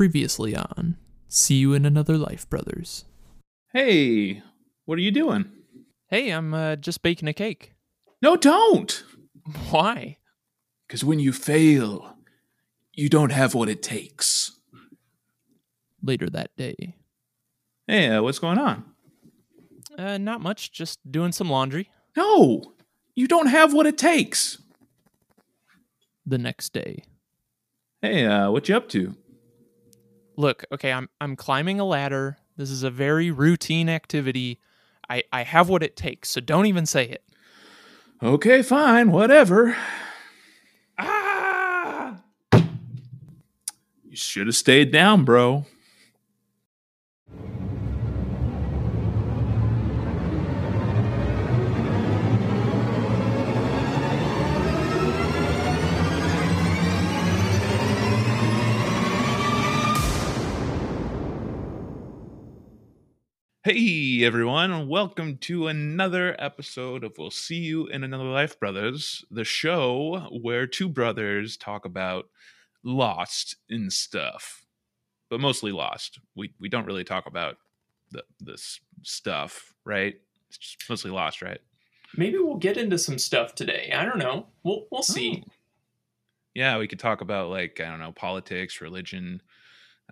Previously on See You in Another Life, Brothers. Hey, what are you doing? Hey, I'm uh, just baking a cake. No, don't! Why? Because when you fail, you don't have what it takes. Later that day. Hey, uh, what's going on? Uh, not much, just doing some laundry. No, you don't have what it takes. The next day. Hey, uh, what you up to? Look, okay, I'm I'm climbing a ladder. This is a very routine activity. I I have what it takes, so don't even say it. Okay, fine, whatever. Ah! You should have stayed down, bro. Hey everyone, and welcome to another episode of We'll See You in Another Life Brothers, the show where two brothers talk about lost in stuff. But mostly lost. We we don't really talk about the this stuff, right? It's just mostly lost, right? Maybe we'll get into some stuff today. I don't know. We'll we'll see. Oh. Yeah, we could talk about like, I don't know, politics, religion,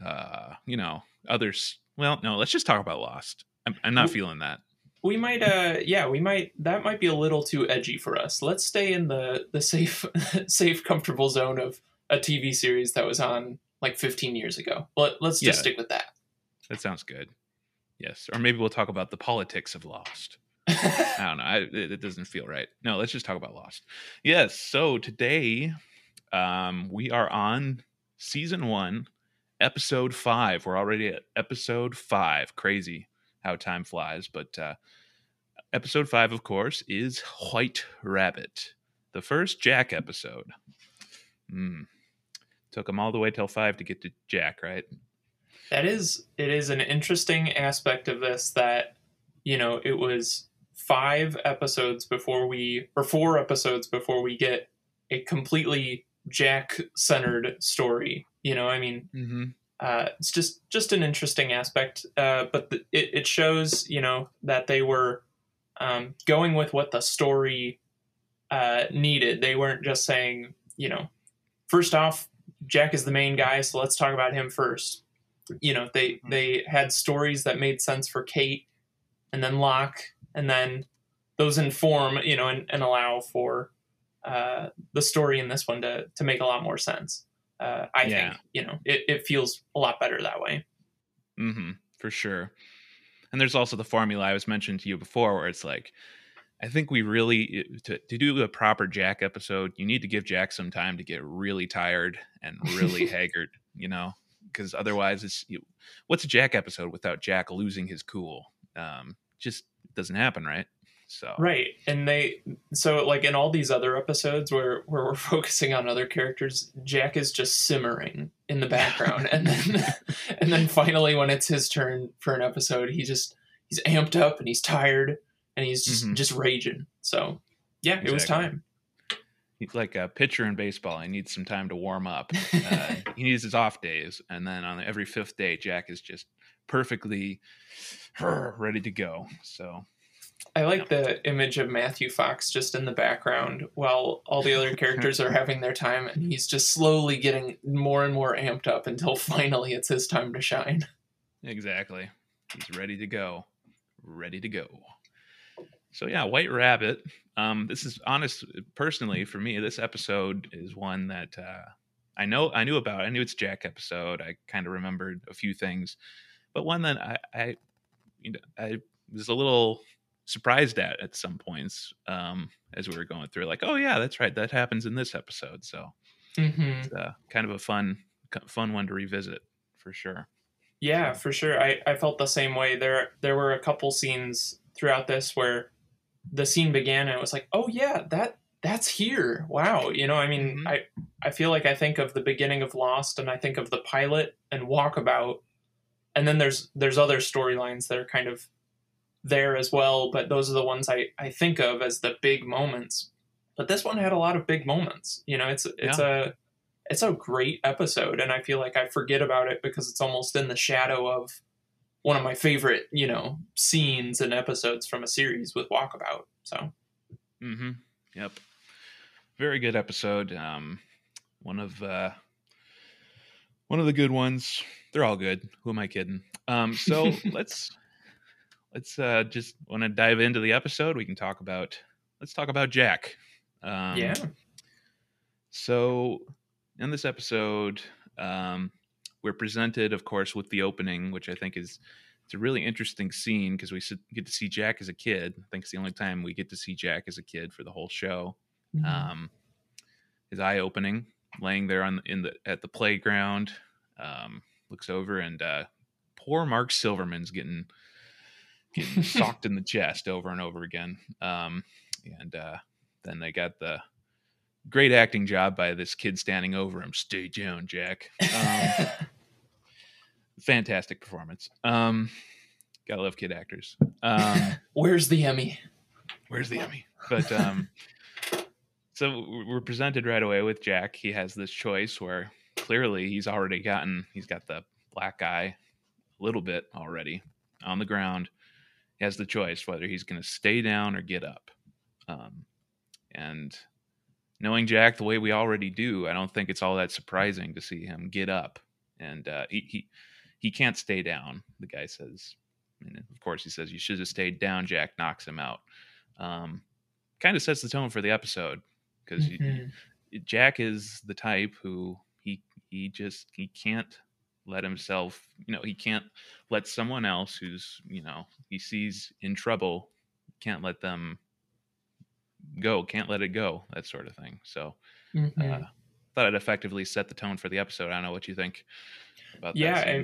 uh, you know, others well, no, let's just talk about Lost. I'm, I'm not feeling that. We might uh yeah, we might that might be a little too edgy for us. Let's stay in the the safe safe comfortable zone of a TV series that was on like 15 years ago. But let's just Yeah. stick with that. That sounds good. Yes, or maybe we'll talk about the politics of Lost. I don't know. I, it, it doesn't feel right. No, let's just talk about Lost. Yes. So today, um, we are on season one, episode five. We're already at episode five. Crazy how time flies. But uh, episode five, of course, is White Rabbit, the first Jack episode. Hmm. Took them all the way till five to get to Jack, right? that is it is an interesting aspect of this that you know it was five episodes before we or four episodes before we get a completely jack centered story you know i mean Mm-hmm. Uh, it's just just an interesting aspect uh, but the, it, it shows you know that they were um, going with what the story uh, needed. They weren't just saying you know first off jack is the main guy so let's talk about him first. You know they they had stories that made sense for kate and then locke and then those inform you know and, and allow for uh, the story in this one to to make a lot more sense uh, I Yeah. think you know it, it feels a lot better that way. Mm-hmm. For sure. And there's also the formula I was mentioning to you before, where it's like, I think we really to, to do a proper Jack episode, you need to give Jack some time to get really tired and really haggard, you know, because otherwise, it's you, what's a Jack episode without Jack losing his cool? Um, just doesn't happen, right? So Right, and they so like in all these other episodes where where we're focusing on other characters, Jack is just simmering in the background, and then and then finally when it's his turn for an episode, he just he's amped up and he's tired and he's just Mhm. just raging. So yeah, it was time. he's like a pitcher in baseball. He needs some time to warm up. Uh, he needs his off days, and then on every fifth day, Jack is just perfectly ready to go. So I like the image of Matthew Fox just in the background while all the other characters are having their time, and he's just slowly getting more and more amped up until finally it's his time to shine. Exactly. He's ready to go. Ready to go. So yeah, White Rabbit. Um, this is honest personally for me, this episode is one that uh I know I knew about. I knew it's Jack episode. I kind of remembered a few things. But one that I I you know I was a little surprised at at some points um as we were going through like, oh yeah, that's right. That happens in this episode. So Mm-hmm. it's uh, kind of a fun fun one to revisit for sure. Yeah, for sure. I, I felt the same way. There there were a couple scenes throughout this where the scene began and it was like, oh yeah, that that's here. Wow. You know, I mean, Mhm. I I feel like I think of the beginning of Lost and I think of the pilot and Walkabout, and then there's there's other storylines that are kind of there as well, but those are the ones I, I think of as the big moments. But this one had a lot of big moments. You know, it's it's a it's a great episode, and I feel like I forget about it because it's almost in the shadow of one of my favorite, you know, scenes and episodes from a series with Walkabout. So, mm-hmm. Yep. Very good episode. Um, one of uh, one of the good ones. They're all good. Who am I kidding? Um, so let's let's uh, just want to dive into the episode. We can talk about let's talk about Jack. Um, yeah. So in this episode, um, we're presented, of course, with the opening, which I think is it's a really interesting scene because we get to see Jack as a kid. I think it's the only time we get to see Jack as a kid for the whole show. Mm-hmm. Um, his eye opening, laying there on in the at the playground, um, looks over and uh, poor Marc Silverman's getting getting socked in the chest over and over again. Um, and uh, then they got the great acting job by this kid standing over him. Stay down, Jack. Um, fantastic performance. Um, gotta love kid actors. Um, where's the Emmy? Where's the Emmy? But um, so we're presented right away with Jack. He has this choice where clearly he's already gotten. He's got the black eye a little bit already on the ground. He has the choice whether he's going to stay down or get up. Um, and knowing Jack the way we already do, I don't think it's all that surprising to see him get up. And uh, he, he he can't stay down. The guy says, and of course he says, "You should have stayed down." Jack knocks him out. Um, kind of sets the tone for the episode because mm-hmm. Jack is the type who he he just he can't let himself you know he can't let someone else who's you know he sees in trouble can't let them go, can't let it go, that sort of thing. So, mm-hmm. uh, thought it effectively set the tone for the episode. I don't know what you think about yeah, that. Yeah,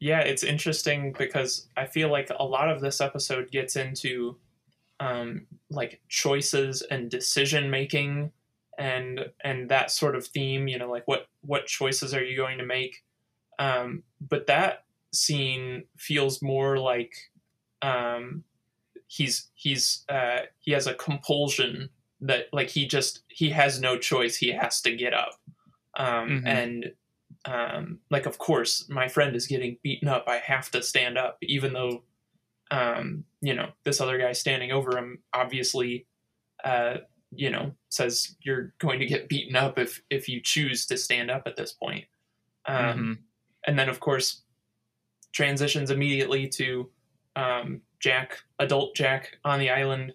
yeah, it's interesting because I feel like a lot of this episode gets into um, like choices and decision making and and that sort of theme. You know, like what what choices are you going to make? Um, but that scene feels more like um, he's he's uh, he has a compulsion that like he just he has no choice he has to get up um, mm-hmm. and um, like of course my friend is getting beaten up i have to stand up even though um, you know this other guy standing over him obviously uh, you know says you're going to get beaten up if if you choose to stand up at this point um, mm-hmm. And then of course transitions immediately to um, Jack, adult Jack, on the island,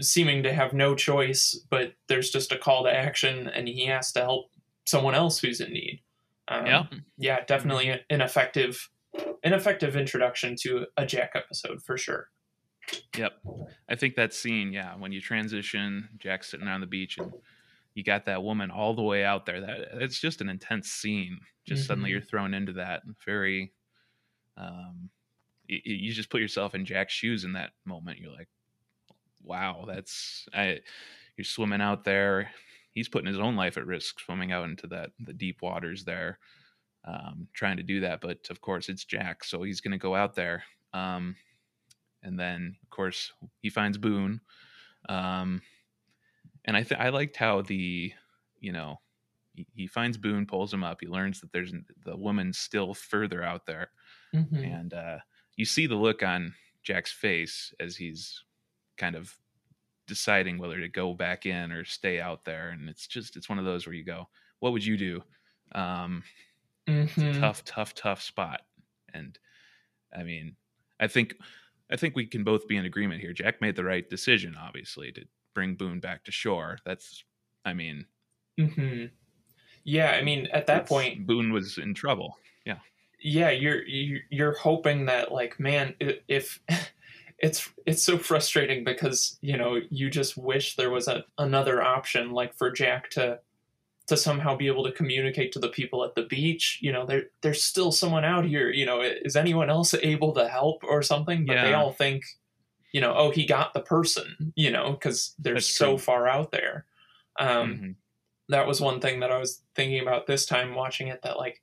seeming to have no choice, but there's just a call to action, and he has to help someone else who's in need. Um, yeah, yeah, definitely an effective, an effective introduction to a Jack episode for sure. Yep, I think that scene, yeah, when you transition, Jack sitting on the beach and you got that woman all the way out there. That it's just an intense scene. Just mm-hmm. suddenly you're thrown into that very um, you just put yourself in Jack's shoes in that moment. You're like, wow, that's I. You're swimming out there. He's putting his own life at risk swimming out into that the deep waters there, um, trying to do that. But of course, it's Jack, so he's going to go out there. Um, and then, of course, he finds Boone. Um, and I th- I liked how the you know he, he, finds Boone, pulls him up. He learns that there's the woman still further out there, mm-hmm. and uh, you see the look on Jack's face as he's kind of deciding whether to go back in or stay out there and it's just it's one of those where you go what would you do um mm-hmm. tough tough tough spot and i mean i think i think we can both be in agreement here jack made the right decision obviously to bring boone back to shore. That's i mean mm-hmm. yeah i mean at that point boone was in trouble. Yeah. Yeah you're you're hoping that like man if it's it's so frustrating because you know you just wish there was a, another option like for jack to to somehow be able to communicate to the people at the beach. You know there there's still someone out here. You know is anyone else able to help or something? But yeah. they all think you know oh he got the person you know because they're That's so true. far out there um mm-hmm. that was one thing that i was thinking about this time watching it that like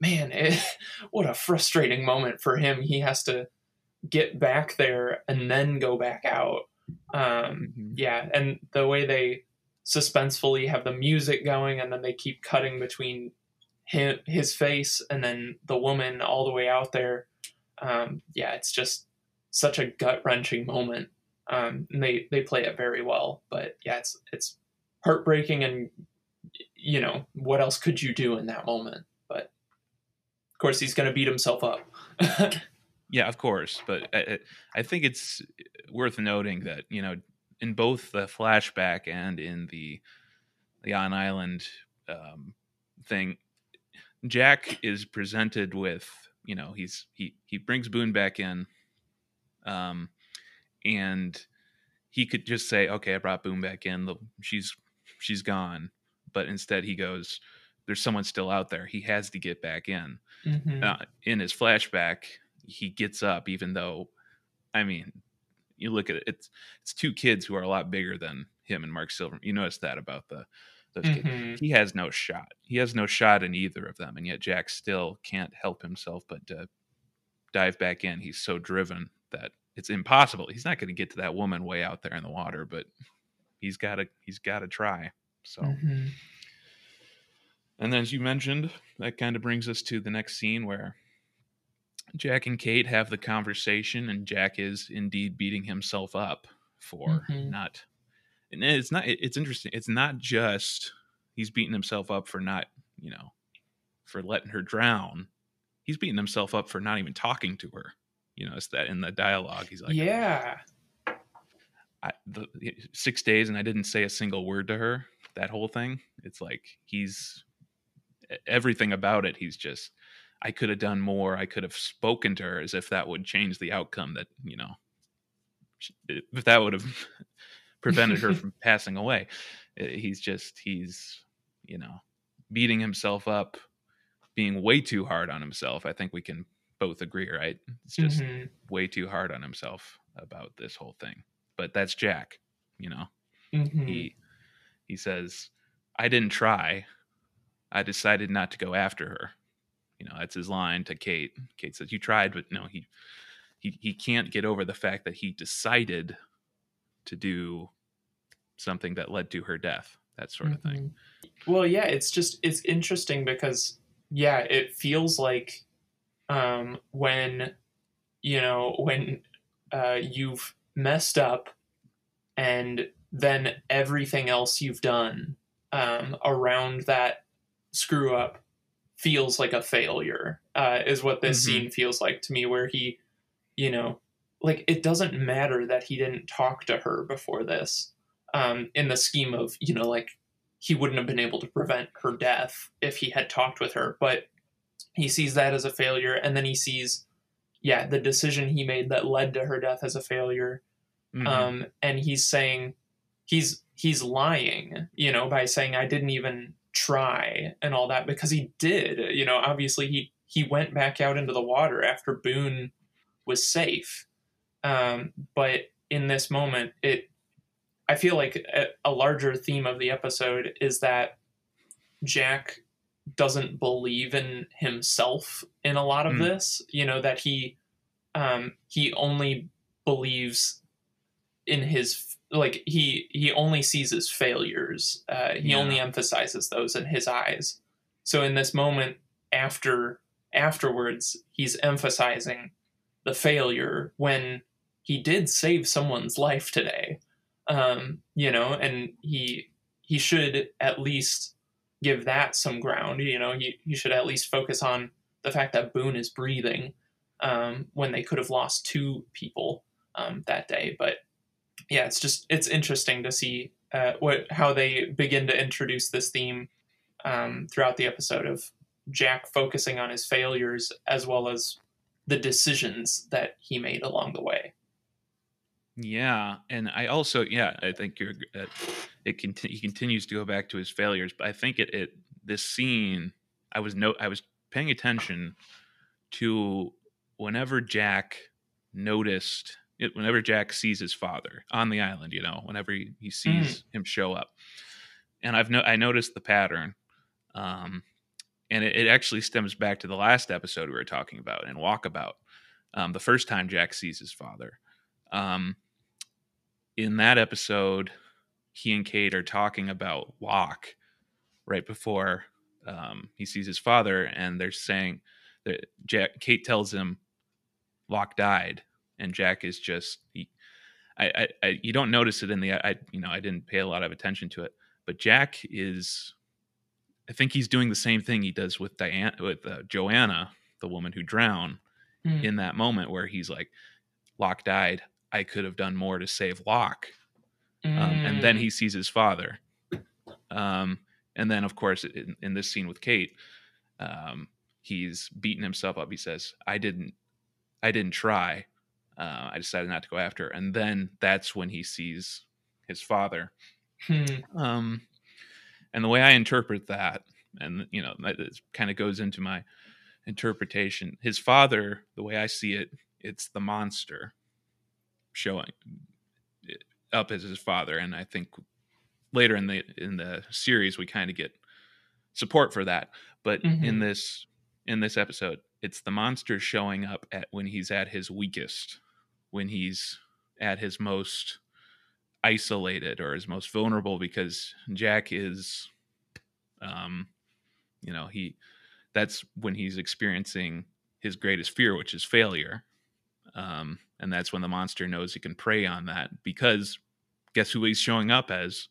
man, it, what a frustrating moment for him. He has to get back there and then go back out. Um, mm-hmm. Yeah, and the way they suspensefully have the music going and then they keep cutting between him, his face and then the woman all the way out there. Um, yeah, it's just such a gut wrenching moment. Um, and they, they play it very well, but yeah, it's, it's heartbreaking and you know, what else could you do in that moment? But of course he's going to beat himself up. yeah, of course. But I, I think it's worth noting that, you know, in both the flashback and in the the on island um, thing, Jack is presented with you know he's he he brings Boone back in, um, and he could just say, okay, I brought Boone back in. The, she's she's gone, but instead he goes, there's someone still out there. He has to get back in. Mm-hmm. Uh, in his flashback, he gets up, even though, I mean, you look at it, it's it's two kids who are a lot bigger than him and Mark Silver. You notice that about the those mm-hmm. kids. He has no shot. He has no shot in either of them, and yet Jack still can't help himself but to dive back in. He's so driven that it's impossible. He's not going to get to that woman way out there in the water, but he's got to he's got to try. So. Mm-hmm. And then, as you mentioned, that kind of brings us to the next scene where Jack and Kate have the conversation, and Jack is indeed beating himself up for mm-hmm. not. And it's not. It's interesting. It's not just he's beating himself up for not, you know, for letting her drown. He's beating himself up for not even talking to her. You know, it's that in the dialogue. He's like, yeah. I, the six days and I didn't say a single word to her. That whole thing. It's like he's everything about it. He's just I could have done more. I could have spoken to her as if that would change the outcome that, you know, if that would have prevented her from passing away. He's just, he's, you know, beating himself up, being way too hard on himself. I think we can both agree, right? It's just mm-hmm. way too hard on himself about this whole thing. But that's Jack, you know. Mm-hmm. He he says, "I didn't try. I decided not to go after her." You know, that's his line to Kate. Kate says, "You tried, but no, he he he can't get over the fact that he decided to do something that led to her death." That sort of thing. Mm-hmm. Well, yeah, it's just it's interesting because yeah, it feels like um, when you know when uh, you've messed up and then everything else you've done um, around that screw up feels like a failure uh, is what this mm-hmm. scene feels like to me where he you know like it doesn't matter that he didn't talk to her before this um, in the scheme of you know like he wouldn't have been able to prevent her death if he had talked with her but he sees that as a failure and then he sees yeah the decision he made that led to her death as a failure mm-hmm. um, and he's saying he's he's lying you know by saying i didn't even try and all that because he did. You know, obviously he he went back out into the water after Boone was safe. Um, but in this moment, it I feel like a, a larger theme of the episode is that Jack doesn't believe in himself in a lot of mm. this. You know that he um, he only believes in his like he he only sees his failures. Uh, he yeah. only emphasizes those in his eyes. So in this moment, after afterwards, he's emphasizing the failure when he did save someone's life today. Um, you know, and he he should at least give that some ground. You know, you, he should at least focus on the fact that Boone is breathing um, when they could have lost two people um, that day. But yeah, it's just it's interesting to see uh, what how they begin to introduce this theme um, throughout the episode of Jack focusing on his failures as well as the decisions that he made along the way. Yeah, and I also yeah I think you're uh, it he continues to go back to his failures, but I think it it this scene I was no I was paying attention to whenever Jack noticed it, whenever Jack sees his father on the island, you know, whenever he, he sees mm. him show up. And I've no, I noticed the pattern. Um, and it, it, actually stems back to the last episode we were talking about in Walkabout. Um, the first time Jack sees his father. Um, in that episode, he and Kate are talking about Locke right before um, he sees his father, and they're saying that Jack. Kate tells him Locke died, and Jack is just he. I, I, I you don't notice it in the I you know I didn't pay a lot of attention to it, but Jack is. I think he's doing the same thing he does with Diane with uh, Joanna, the woman who drowned, Mm. in that moment where he's like, Locke died. I could have done more to save Locke um, and then Mm. he sees his father um, and then of course in, in this scene with kate um, he's beating himself up he says i didn't i didn't try uh, i decided not to go after her. and then that's when he sees his father Hmm. um, and the way i interpret that and you know that kind of goes into my interpretation his father the way i see it it's the monster showing up as his father. And i think later in the in the series we kind of get support for that. But in Mhm. this in this episode it's the monster showing up at when he's at his weakest when he's at his most isolated or his most vulnerable because jack is um you know he that's when he's experiencing his greatest fear which is failure um and that's when the monster knows he can prey on that because guess who he's showing up as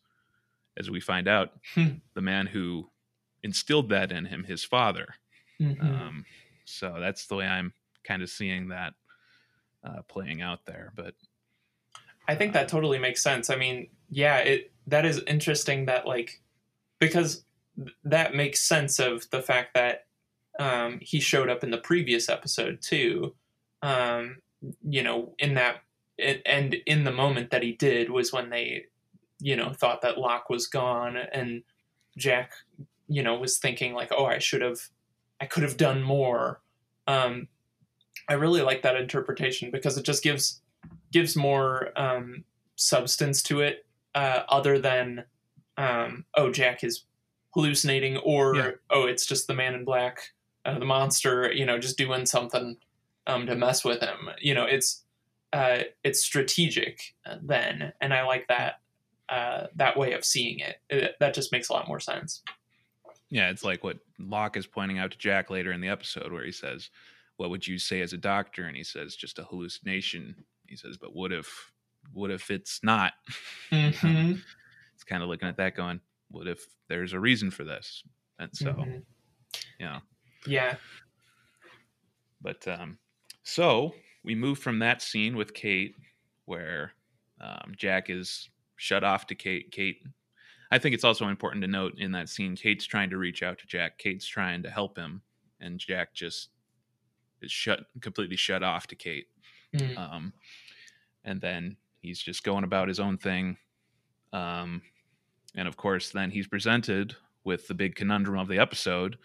as we find out Hmm. the man who instilled that in him his father Mhm. um so that's the way i'm kind of seeing that uh playing out there but I think that totally makes sense. I mean, yeah, it that is interesting that like because th- that makes sense of the fact that um, he showed up in the previous episode too. Um, you know, in that and- in the moment that he did was when they, you know, thought that Locke was gone and Jack, you know, was thinking like, oh, I should have, I could have done more. Um, I really like that interpretation because it just gives gives more um, substance to it, uh, other than um, oh Jack is hallucinating or Yeah. oh it's just the Man in Black, uh, the monster, you know, just doing something um, to mess with him. You know, it's uh, it's strategic uh, then, and I like that uh, that way of seeing it. it. That just makes a lot more sense. yeah it's like what locke is pointing out to jack later in the episode where he says what would you say as a doctor and he says just a hallucination he says but what if what if it's not Mm-hmm. it's kind of looking at that going what if there's a reason for this and so Mhm. yeah yeah, But um, so we move from that scene with Kate, where um, Jack is shut off to Kate. Kate, I think it's also important to note in that scene, Kate's trying to reach out to Jack. Kate's trying to help him, and Jack just is shut completely shut off to Kate. Mm. Um, and then he's just going about his own thing. Um, and of course, then he's presented with the big conundrum of the episode,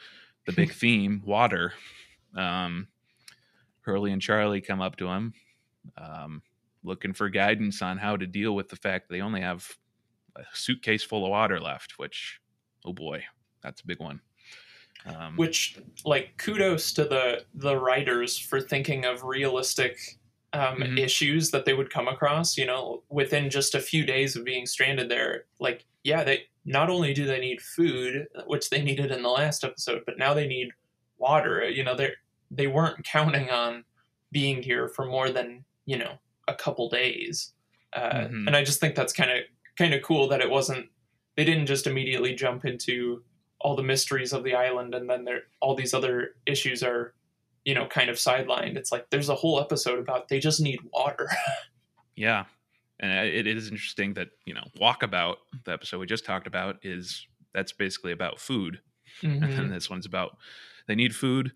the big theme, water. Um, Hurley and Charlie come up to him, um, looking for guidance on how to deal with the fact they only have a suitcase full of water left. Which, oh boy, that's a big one. Um, which like kudos to the the writers for thinking of realistic um, Mhm. issues that they would come across you know within just a few days of being stranded there like yeah they not only do they need food which they needed in the last episode but now they need water you know they they weren't counting on being here for more than you know a couple days uh, Mhm. and i just think that's kind of kind of cool that it wasn't they didn't just immediately jump into all the mysteries of the island and then there all these other issues are you know kind of sidelined it's like there's a whole episode about they just need water Yeah. And it is interesting that, you know, Walkabout, the episode we just talked about, is that's basically about food. And Mhm. then this one's about they need food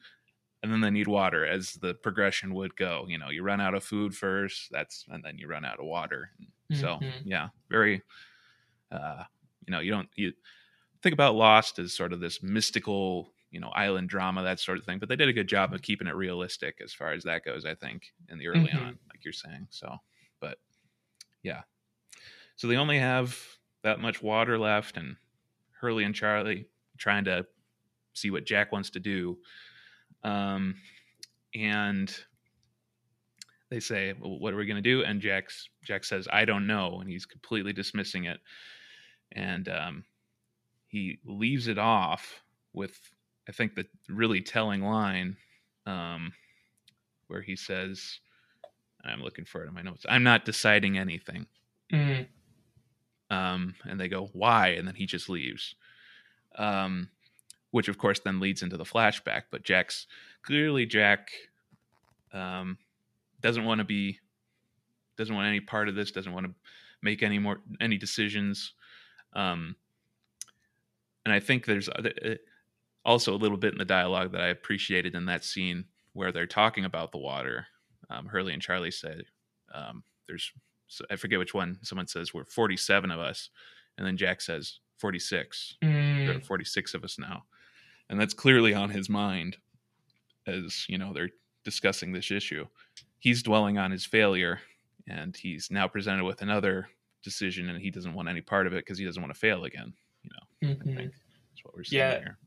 and then they need water as the progression would go. You know, you run out of food first, that's and then you run out of water. So Mhm. yeah, very uh you know, you don't you think about Lost as sort of this mystical, you know, island drama, that sort of thing. But they did a good job of keeping it realistic as far as that goes, I think, in the early Mhm. on, like you're saying. So but yeah. So they only have that much water left and Hurley and Charlie trying to see what Jack wants to do. Um and they say, well, "What are we going to do?" And Jack's Jack says, "I don't know," and he's completely dismissing it. and um, he leaves it off with I think the really telling line um, where he says, "I'm looking for it in my notes. I'm not deciding anything." Mm. Um, and they go, "Why?" And then he just leaves. Um, which of course then leads into the flashback. But Jack's clearly Jack um, doesn't want to be doesn't want any part of this. Doesn't want to make any more any decisions. Um, and I think there's uh, uh, also a little bit in the dialogue that I appreciated in that scene where they're talking about the water. Um, Hurley and Charlie said, um, "There's I forget which one. Someone says we're 47 of us, and then Jack says 46. Mm. There are 46 of us now, and that's clearly on his mind as you know they're discussing this issue. He's dwelling on his failure, and he's now presented with another decision, and he doesn't want any part of it because he doesn't want to fail again. You know, Mhm. I think that's what we're seeing Yeah. here.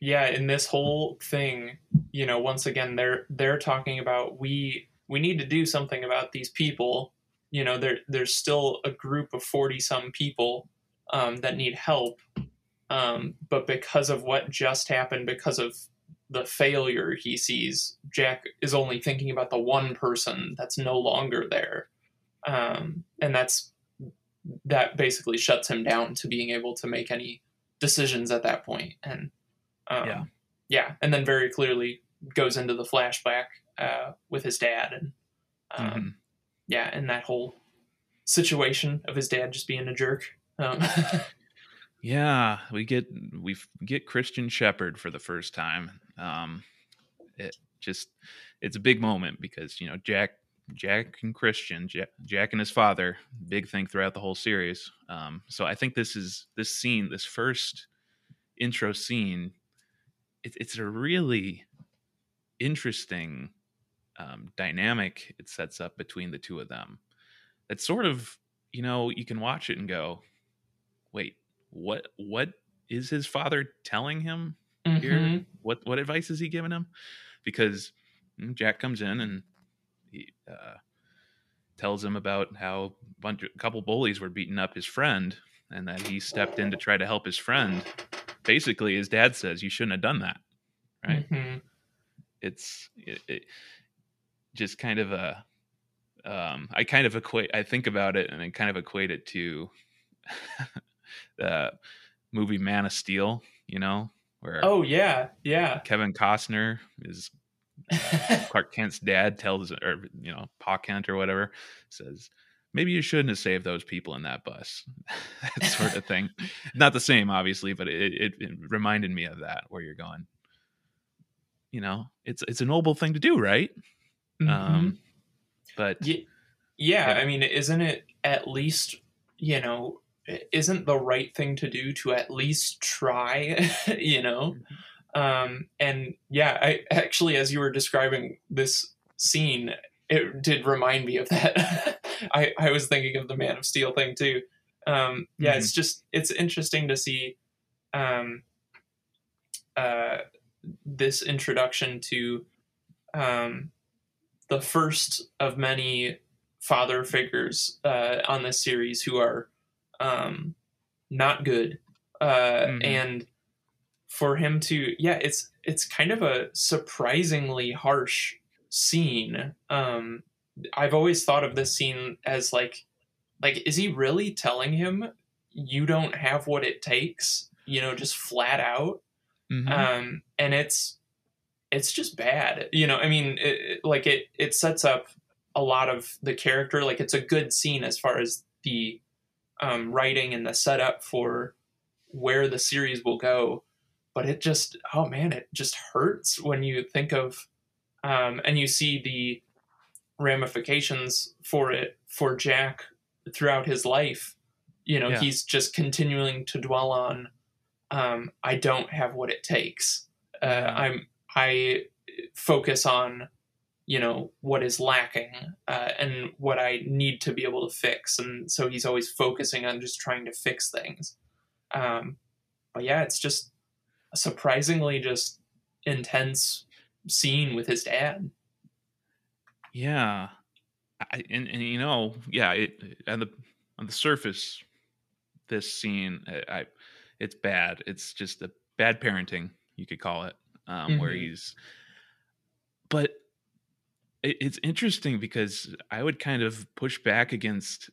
yeah in this whole thing you know once again they're they're talking about we we need to do something about these people you know there there's still a group of 40 some people um, that need help um, but because of what just happened because of the failure he sees jack is only thinking about the one person that's no longer there um, and that's that basically shuts him down to being able to make any decisions at that point. and um, Yeah. yeah and then very clearly goes into the flashback uh, with his dad and um, Mhm. yeah and that whole situation of his dad just being a jerk um, Yeah, we get we get Christian Shepherd for the first time. Um, it just it's a big moment because you know Jack Jack and Christian Jack, Jack and his father big thing throughout the whole series. Um, so I think this is this scene this first intro scene. It, it's a really interesting um, dynamic it sets up between the two of them. It's sort of you know you can watch it and go, wait what what is his father telling him here? mhm. What what advice is he giving him? Because mm, Jack comes in and he uh, tells him about how a bunch a couple bullies were beating up his friend, and that he stepped in to try to help his friend. Basically, his dad says you shouldn't have done that. Right? Mhm. It's it, it just kind of a. Um, I kind of equate. I think about it and I kind of equate it to the movie Man of Steel. You know, where oh yeah yeah Kevin Costner is Clark Kent's dad tells, or you know, Pa Kent or whatever says, maybe you shouldn't have saved those people in that bus, that sort of thing. Not the same, obviously, but it, it, it reminded me of that. Where you're going, you know, it's it's a noble thing to do, right? Mhm. Um, but Ye- yeah, Yeah. I mean, isn't it at least, you know, isn't the right thing to do to at least try, you know? Um, and yeah, I actually, as you were describing this scene, it did remind me of that. I, I was thinking of the Man of Steel thing too. Um, yeah, it's just, it's interesting to see um, uh, this introduction to um, the first of many father figures uh, on this series who are um, not good, uh, Mhm. and for him to yeah, it's it's kind of a surprisingly harsh scene. Um, I've always thought of this scene as like like is he really telling him you don't have what it takes? You know, just flat out Mhm. um, and it's it's just bad you know i mean it- like it it sets up a lot of the character like it's a good scene as far as the um, writing and the setup for where the series will go but it just oh man it just hurts when you think of um, and you see the ramifications for it for jack throughout his life. You know Yeah. he's just continuing to dwell on um, i don't have what it takes. Uh, i'm i focus on you know what is lacking uh, and what i need to be able to fix and so he's always focusing on just trying to fix things um, but yeah it's just a surprisingly just intense scene with his dad Yeah, I, and and you know, yeah, it on the on the surface, this scene, I, I it's bad. It's just a bad parenting, you could call it, um, mm-hmm. where he's. But it's interesting because I would kind of push back against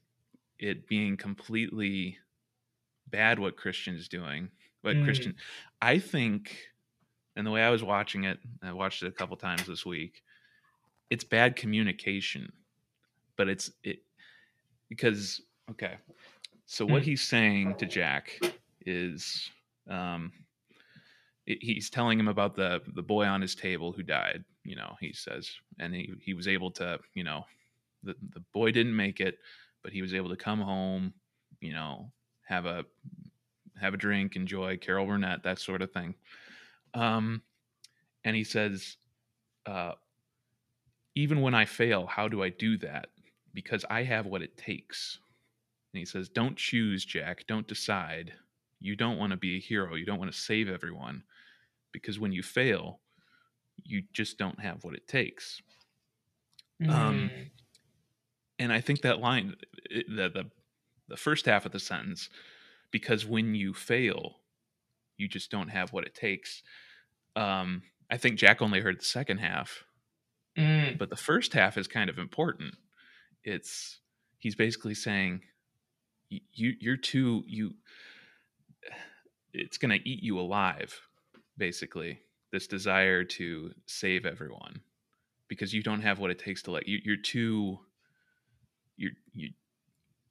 it being completely bad what Christian's doing. What mm. Christian, I think, and the way I was watching it, I watched it a couple times this week. It's bad communication, but it's it because okay. So what mm. he's saying to Jack is, um, he's telling him about the the boy on his table who died. You know, he says, and he he was able to, you know, the the boy didn't make it, but he was able to come home, you know, have a have a drink, enjoy Carol Burnett, that sort of thing. Um, and he says, uh, even when I fail, how do I do that? Because I have what it takes. And he says, don't choose, Jack. Don't decide. You don't want to be a hero. You don't want to save everyone. Because when you fail, you just don't have what it takes. Mm. Um, and I think that line, the, the the first half of the sentence, because when you fail, you just don't have what it takes. Um, I think Jack only heard the second half, mm. but the first half is kind of important. It's he's basically saying you you're too you it's going to eat you alive basically this desire to save everyone because you don't have what it takes to let you you're too you're you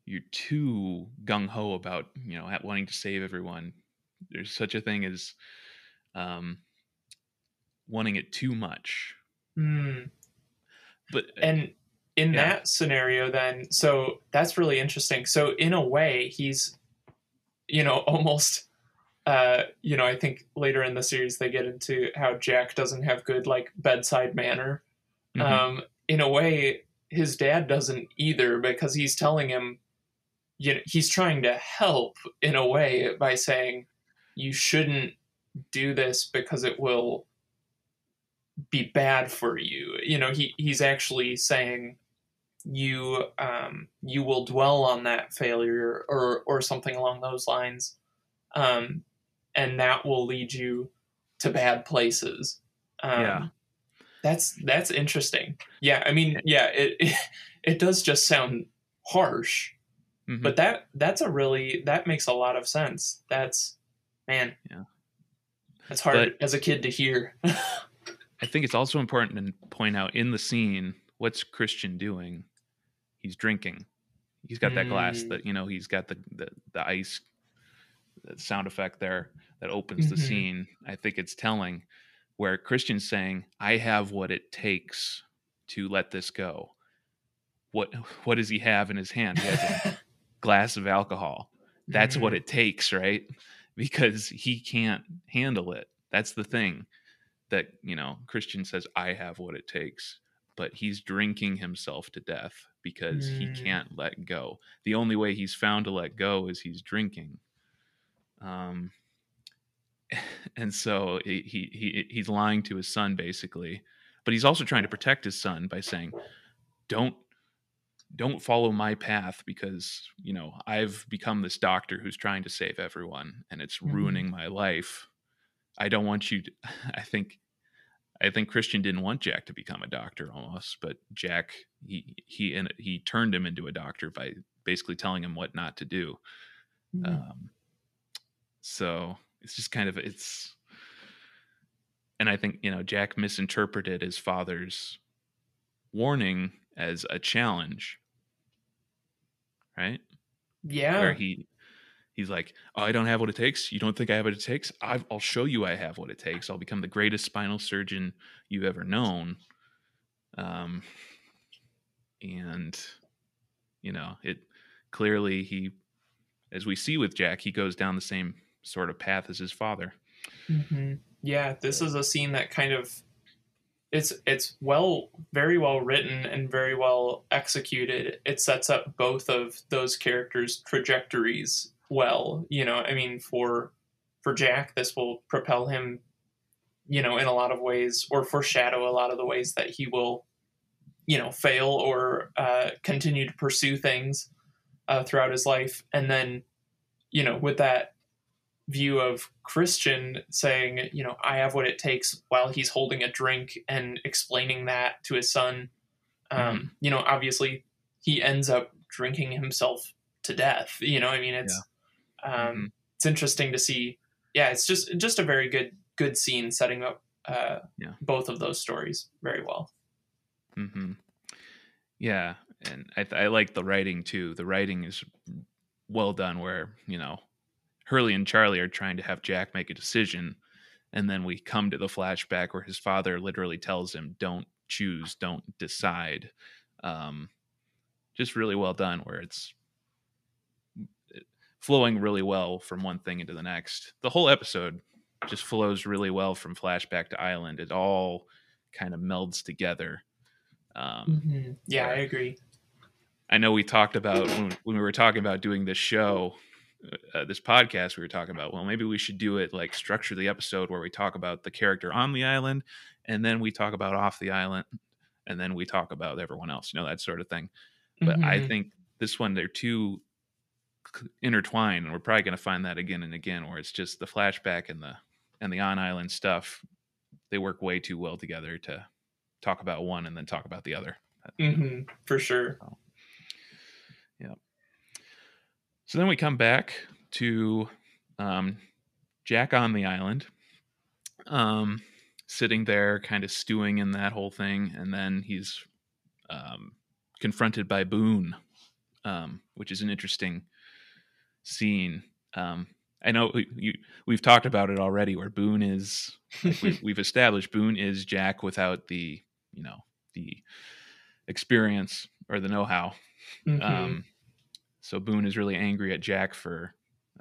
you're too gung ho about you know wanting to save everyone. There's such a thing as um, wanting it too much. Mm. But uh, and in yeah. that scenario, then so that's really interesting. So in a way, he's you know almost uh, you know, I think later in the series they get into how Jack doesn't have good like bedside manner. Mm-hmm. Um, in a way, his dad doesn't either because he's telling him you know he's trying to help in a way by saying you shouldn't do this because it will be bad for you you know he he's actually saying you um you will dwell on that failure or or something along those lines um and that will lead you to bad places um, yeah that's that's interesting yeah i mean yeah it, it, it does just sound harsh Mm-hmm. But that that's a really that makes a lot of sense. That's man. Yeah. That's hard but as a kid to hear. I think it's also important to point out in the scene what's Christian doing? He's drinking. He's got that mm. glass that you know, he's got the the, the ice sound effect there that opens mm-hmm. the scene. I think it's telling where Christian's saying, I have what it takes to let this go. What what does he have in his hand? He has a, glass of alcohol. That's mm-hmm. what it takes, right? Because he can't handle it. That's the thing that, you know, Christian says, I have what it takes, but he's drinking himself to death because mm. he can't let go. The only way he's found to let go is he's drinking. Um, and so he, he he's lying to his son basically, but he's also trying to protect his son by saying, "Don't don't follow my path because you know i've become this doctor who's trying to save everyone and it's mm-hmm. ruining my life i don't want you to i think i think christian didn't want jack to become a doctor almost but jack he he and he turned him into a doctor by basically telling him what not to do mm-hmm. um, so it's just kind of it's and i think you know jack misinterpreted his father's warning as a challenge right? Yeah. Where he he's like, oh, I don't have what it takes. You don't think I have what it takes? i will show you I have what it takes. I'll become the greatest spinal surgeon you've ever known. Um, and you know, it clearly he, as we see with Jack, he goes down the same sort of path as his father. Mm-hmm. Yeah, this is a scene that kind of it's it's well very well written and very well executed it sets up both of those characters trajectories well you know i mean for for jack this will propel him you know in a lot of ways or foreshadow a lot of the ways that he will you know fail or uh, continue to pursue things uh, throughout his life and then you know, with that view of Christian saying, you know, I have what it takes while he's holding a drink and explaining that to his son. Um, Mhm. You know, obviously he ends up drinking himself to death. You know, I mean, it's um, Mhm. it's interesting to see. Yeah, it's just just a very good good scene setting up uh, Yeah. both of those stories very well. Mm-hmm. Yeah, and I, th- I like the writing too. The writing is well done, where you know Hurley and Charlie are trying to have Jack make a decision, and then we come to the flashback where his father literally tells him, "Don't choose, don't decide." Um, just really well done, where it's flowing really well from one thing into the next. The whole episode just flows really well from flashback to island. It all kind of melds together. Um, Yeah, I agree. I know we talked about when, when we were talking about doing this show, uh, this podcast. We were talking about well, maybe we should do it like structure the episode where we talk about the character on the island, and then we talk about off the island, and then we talk about everyone else. You know that sort of thing. But I Mhm. think this one they're too intertwined, and we're probably going to find that again and again, where it's just the flashback and the and the on island stuff. They work way too well together to talk about one and then talk about the other. Mhm, for sure. So then we come back to um, Jack on the island, um, sitting there, kind of stewing in that whole thing, and then he's um, confronted by Boone, um, which is an interesting scene. Um, I know you, we've talked about it already, where Boone is. Like we, we've established Boone is Jack without the, you know, the experience or the know-how. Mhm. Um, so Boone is really angry at Jack for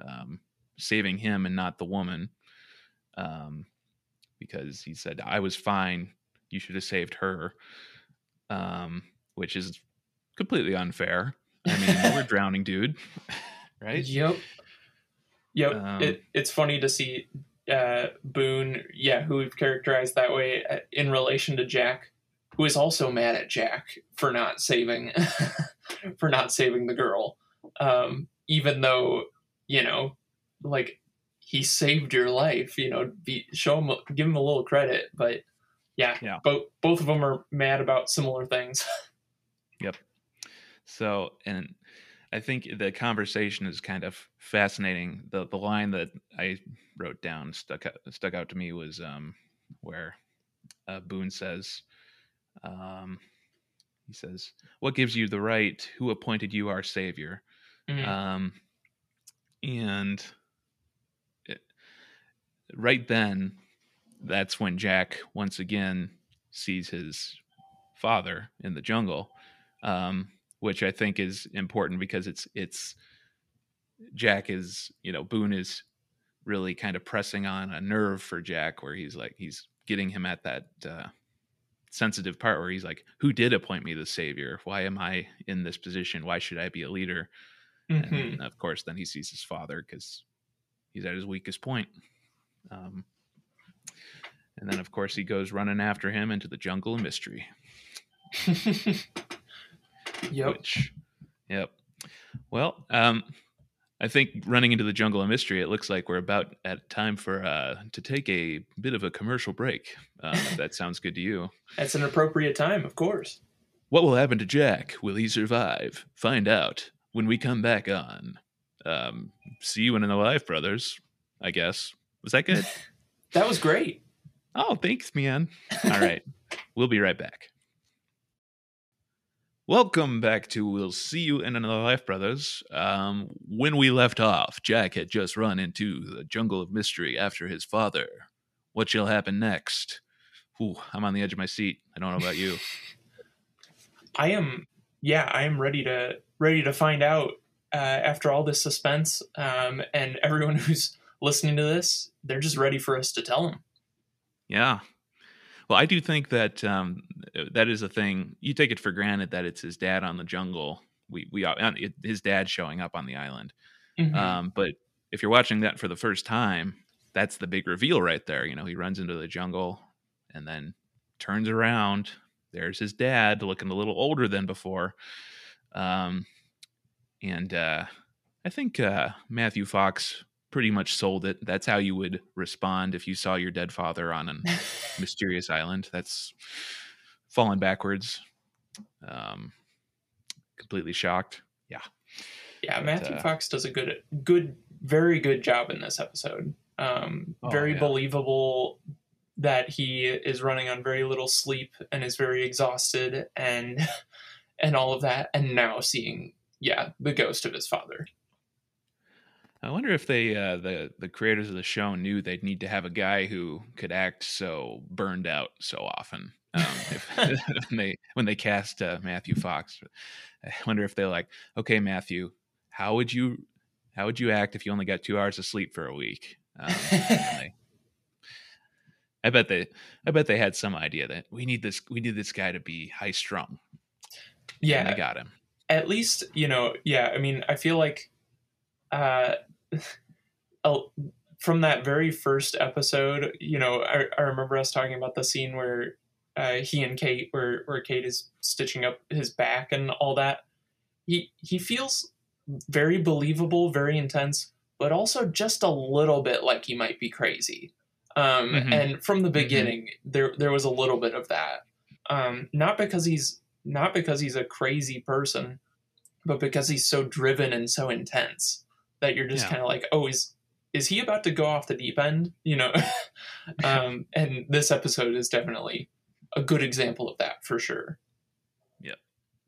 um, saving him and not the woman, um, because he said, "I was fine. You should have saved her," um, which is completely unfair. I mean, we're drowning, dude, right? Yep. Yep. Um, it, it's funny to see uh, Boone, yeah, who we've characterized that way uh, in relation to Jack, who is also mad at Jack for not saving, for not saving the girl, um, even though you know, like he saved your life. You know, be, show him, give him a little credit, but yeah, Yeah. both both of them are mad about similar things. Yep. So, and I think the conversation is kind of fascinating. The the line that I wrote down stuck out, stuck out to me was um, where uh, Boone says, um, he says, "What gives you the right? Who appointed you our savior?" Mm. Um, and it, right then, that's when Jack once again sees his father in the jungle, um, which I think is important because it's it's Jack is you know Boone is really kind of pressing on a nerve for Jack where he's like he's getting him at that uh, sensitive part where he's like, "Who did appoint me the savior? Why am I in this position? Why should I be a leader?" Mhm. and of course then he sees his father because he's at his weakest point um, and then of course he goes running after him into the jungle of mystery yep. which yep well um, i think running into the jungle of mystery it looks like we're about at time for uh, to take a bit of a commercial break uh, that sounds good to you That's an appropriate time, of course. What will happen to Jack? Will he survive? Find out when we come back on. Um, see you in the life, brothers. I guess. Was that good? That was great. oh, thanks, man. All right. we'll be right back. Welcome back to We'll See You in Another Life, Brothers. Um, when we left off, Jack had just run into the jungle of mystery after his father. What shall happen next? Ooh, I'm on the edge of my seat. I don't know about you. I am, yeah, I am ready to ready to find out uh, after all this suspense. Um, and everyone who's listening to this, they're just ready for us to tell them. Yeah. Well, I do think that um, that is a thing. You take it for granted that it's his dad on the jungle. We we uh, his dad showing up on the island. Mhm. Um, but if you're watching that for the first time, that's the big reveal right there. You know, he runs into the jungle and then turns around. There's his dad, looking a little older than before. Um, and uh, I think uh, Matthew Fox pretty much sold it. That's how you would respond if you saw your dead father on a mysterious island. That's falling backwards, um, completely shocked. Yeah, Yeah, But, Matthew uh, Fox does a good, good, very good job in this episode. Um, Oh, very yeah. believable that he is running on very little sleep and is very exhausted and and all of that, and now seeing yeah the ghost of his father. I wonder if they, uh, the the creators of the show, knew they'd need to have a guy who could act so burned out so often. Um, if, when they when they cast uh, Matthew Fox, I wonder if they're like, okay, Matthew, how would you how would you act if you only got two hours of sleep for a week? Um, I bet they I bet they had some idea that we need this we need this guy to be high strung. and yeah, they got him. at least you know yeah i mean i feel like uh oh, from that very first episode you know I, I remember us talking about the scene where uh, he and kate where, where kate is stitching up his back and all that he he feels very believable very intense but also just a little bit like he might be crazy um Mhm. and from the beginning there there was a little bit of that um not because he's not because he's a crazy person but because he's so driven and so intense that you're just Yeah. kind of like, oh, is is he about to go off the deep end? You know, um, and this episode is definitely a good example of that for sure. Yeah,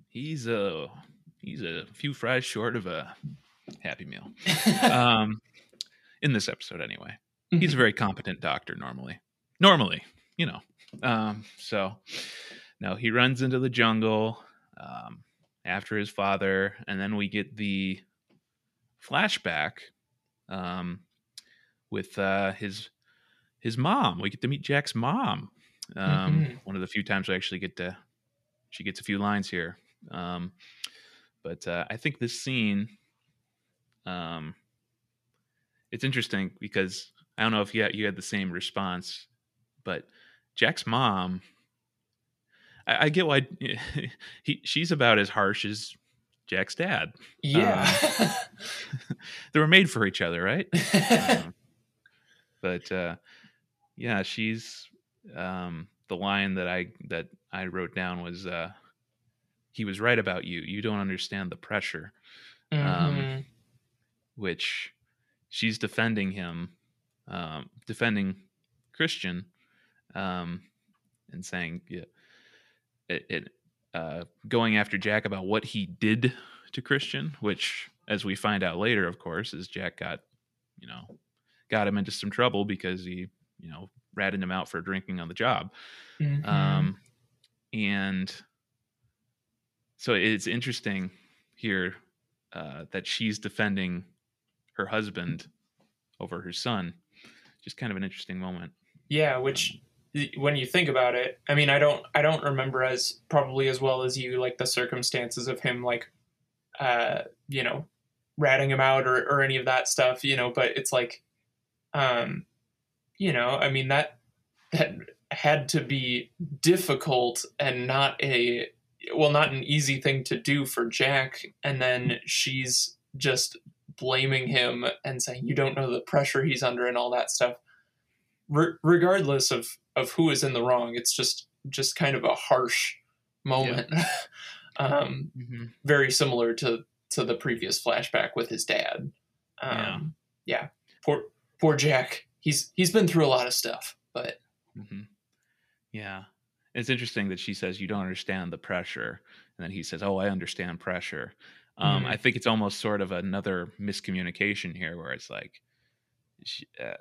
he's a he's a few fries short of a happy meal. um, in this episode anyway. He's a very competent doctor normally. Normally, you know. Um, so no, he runs into the jungle um, after his father, and then we get the flashback um, with uh, his his mom. We get to meet Jack's mom. Um, Mhm. One of the few times we actually get to. She gets a few lines here, um, but uh, I think this scene. Um, it's interesting because I don't know if you had, you had the same response, but Jack's mom, I, I get why he she's about as harsh as Jack's dad. yeah. They were made for each other, right? Um, but uh, yeah, she's um, the line that I that I wrote down was uh, he was right about you. You don't understand the pressure. Mhm. which she's defending him, um, defending Christian, um, and saying yeah, it, it uh, going after Jack about what he did to Christian, which, as we find out later, of course, is Jack got, you know, got him into some trouble because he, you know, ratted him out for drinking on the job. Mhm. Um, and so it's interesting here uh, that she's defending her husband over her son. Just kind of an interesting moment. yeah, which when you think about it, I mean, I don't, I don't remember as probably as well as you like the circumstances of him, like, uh, you know, ratting him out or or any of that stuff, you know. But it's like, um, you know, I mean that that had to be difficult and not a well, not an easy thing to do for Jack. And then she's just blaming him and saying you don't know the pressure he's under and all that stuff. Re- regardless of of who is in the wrong, it's just just kind of a harsh moment. um, very similar to to the previous flashback with his dad. Um, yeah. Poor poor Jack. He's he's been through a lot of stuff, but hmm Yeah. It's interesting that she says you don't understand the pressure, and then he says, "Oh, I understand pressure." Um, Mhm. I think it's almost sort of another miscommunication here, where it's like, she, uh,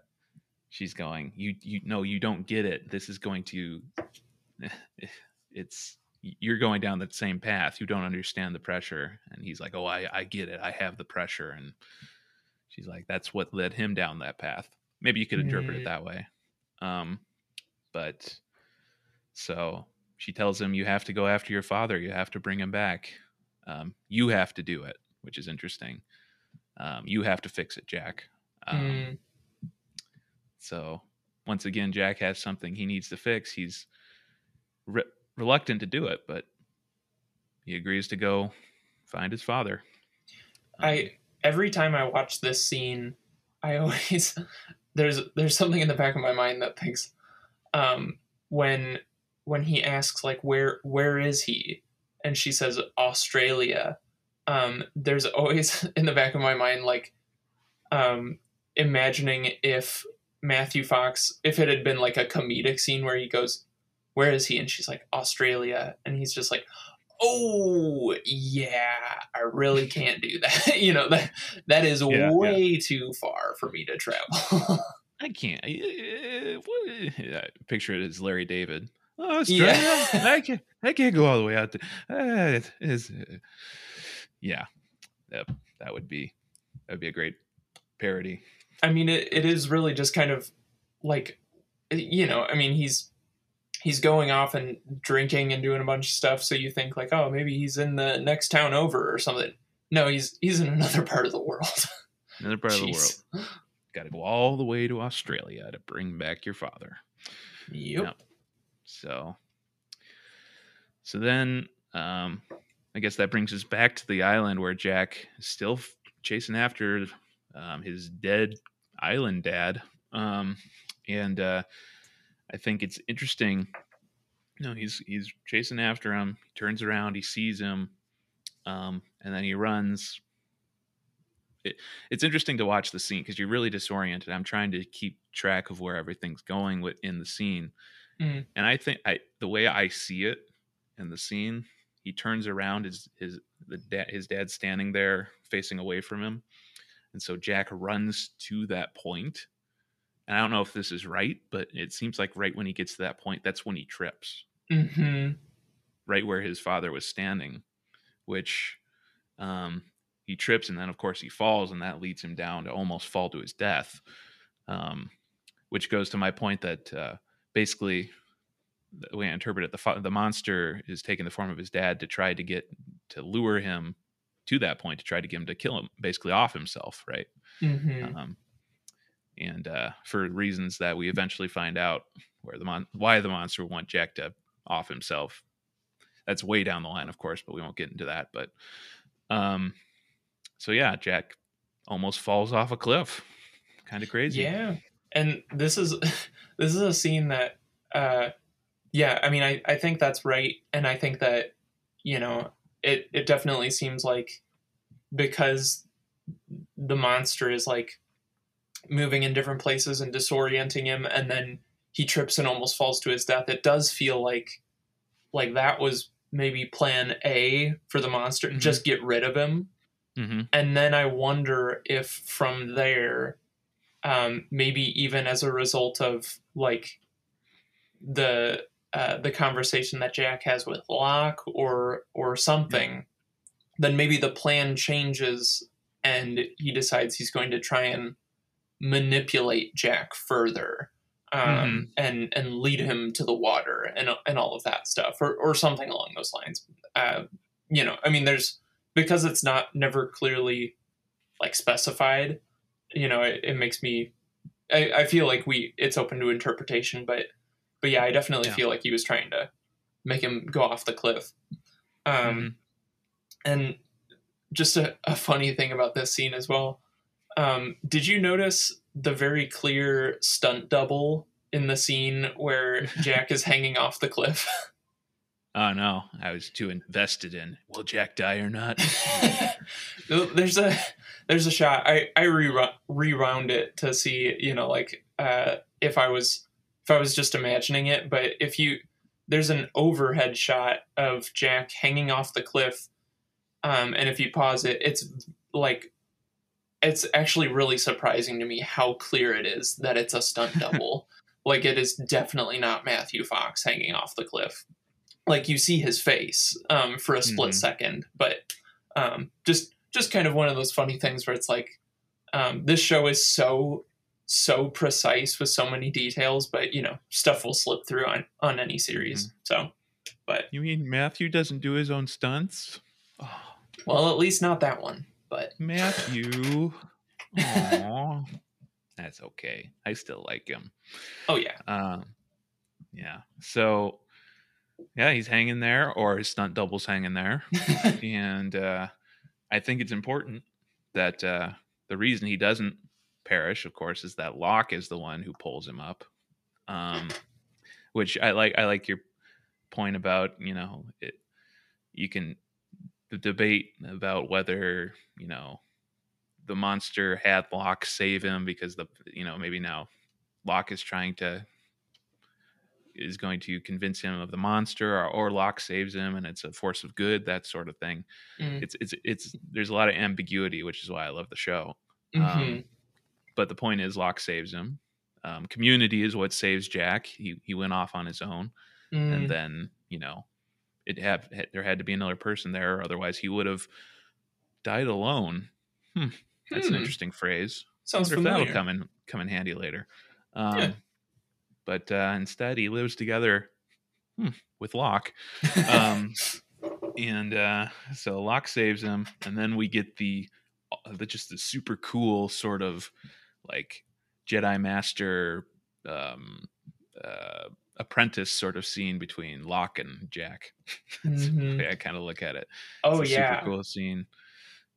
she's going, "You, you, no, you don't get it. This is going to, it's you're going down that same path. You don't understand the pressure." And he's like, "Oh, I, I get it. I have the pressure." And she's like, "That's what led him down that path." Maybe you could interpret Mm. it that way. Um, but so she tells him, "You have to go after your father. You have to bring him back. Um, you have to do it," which is interesting. Um, you have to fix it, Jack. Um, mm, So once again, Jack has something he needs to fix. He's re- reluctant to do it, but he agrees to go find his father. Um, I every time I watch this scene, I always there's there's something in the back of my mind that thinks um, when when he asks like where where is he and she says Australia. Um, there's always in the back of my mind like um, imagining if Matthew Fox if it had been like a comedic scene where he goes where is he? and she's like Australia. And he's just like oh yeah i really can't do that. You know that that is yeah, way yeah. too far for me to travel. I can't. I, uh, picture it as larry david oh Australia? yeah. i can't i can't go all the way out there. Uh, is, uh, yeah. That, that would be that would be a great parody. I mean it, it is really just kind of like you know i mean he's he's going off and drinking and doing a bunch of stuff so you think like oh maybe he's in the next town over or something. No he's he's in another part of the world. Another part of the world. Got to go all the way to australia to bring back your father. Yep, yep. So so then um i guess that brings us back to the island where jack is still chasing after um, his dead island dad um and uh I think it's interesting. You know, he's he's chasing after him. He turns around, he sees him, um, and then he runs. It, it's interesting to watch the scene because you're really disoriented. I'm trying to keep track of where everything's going within the scene, mm. and I think I the way I see it in the scene, he turns around, his his the dad his dad's standing there facing away from him, and so Jack runs to that point. point and I don't know if this is right, but it seems like right when he gets to that point, that's when he trips. Mm-hmm. Right where his father was standing, which um, he trips, and then of course he falls, and that leads him down to almost fall to his death. Um, which goes to my point that uh, basically the way I interpret it, the the monster is taking the form of his dad to try to get to lure him to that point to try to get him to kill him, basically off himself, right? Mm-hmm. Um, and uh, for reasons that we eventually find out where the mon- why the monster want Jack to off himself. That's way down the line, of course, but we won't get into that. But um, so yeah, Jack almost falls off a cliff. Kind of crazy. Yeah, and this is this is a scene that, uh, yeah, I mean, I I think that's right, and I think that you know it it definitely seems like because the monster is like moving in different places and disorienting him and then he trips and almost falls to his death it does feel like like that was maybe plan a for the monster mm-hmm. just get rid of him mm-hmm. and then i wonder if from there um, maybe even as a result of like the uh, the conversation that jack has with locke or or something then maybe the plan changes and he decides he's going to try and manipulate Jack further um, mm-hmm. and and lead him to the water and and all of that stuff or or something along those lines. Uh, you know, I mean, there's because it's not never clearly like specified. You know, it, it makes me. I, I feel like we it's open to interpretation, but but yeah, I definitely yeah. feel like he was trying to make him go off the cliff. Um, mm-hmm. and just a, a funny thing about this scene as well um, did you notice the very clear stunt double in the scene where Jack is hanging off the cliff? Oh no, I was too invested in will Jack die or not. there's a there's a shot. I I re- rewound it to see you know like uh, if I was if I was just imagining it, but if you there's an overhead shot of Jack hanging off the cliff, um, and if you pause it, it's like it's actually really surprising to me how clear it is that it's a stunt double. like it is definitely not Matthew Fox hanging off the cliff. Like you see his face um, for a split mm-hmm. second, but um, just just kind of one of those funny things where it's like um, this show is so so precise with so many details, but you know stuff will slip through on on any series. Mm-hmm. So, but you mean Matthew doesn't do his own stunts? Oh. Well, at least not that one but Matthew. Aww. That's okay. I still like him. Oh yeah. Um yeah. So yeah, he's hanging there or his stunt double's hanging there. and uh I think it's important that uh, the reason he doesn't perish, of course, is that Locke is the one who pulls him up. Um, which I like. I like your point about you know it. You can the debate about whether you know the monster had Locke save him because the you know maybe now Locke is trying to is going to convince him of the monster or, or Locke saves him and it's a force of good that sort of thing mm. it's it's it's there's a lot of ambiguity which is why I love the show mm-hmm. um, but the point is Locke saves him um, community is what saves Jack he he went off on his own mm. and then you know it have there had to be another person there otherwise he would have died alone hmm. that's hmm. an interesting phrase sounds familiar. that'll come in come in handy later um, yeah but uh, instead he lives together hmm, with Locke. Um, and uh, so Locke saves him, and then we get the, uh, the just the super cool sort of like Jedi Master um, uh, apprentice sort of scene between Locke and Jack. mm-hmm. I kind of look at it. Oh yeah, super cool scene.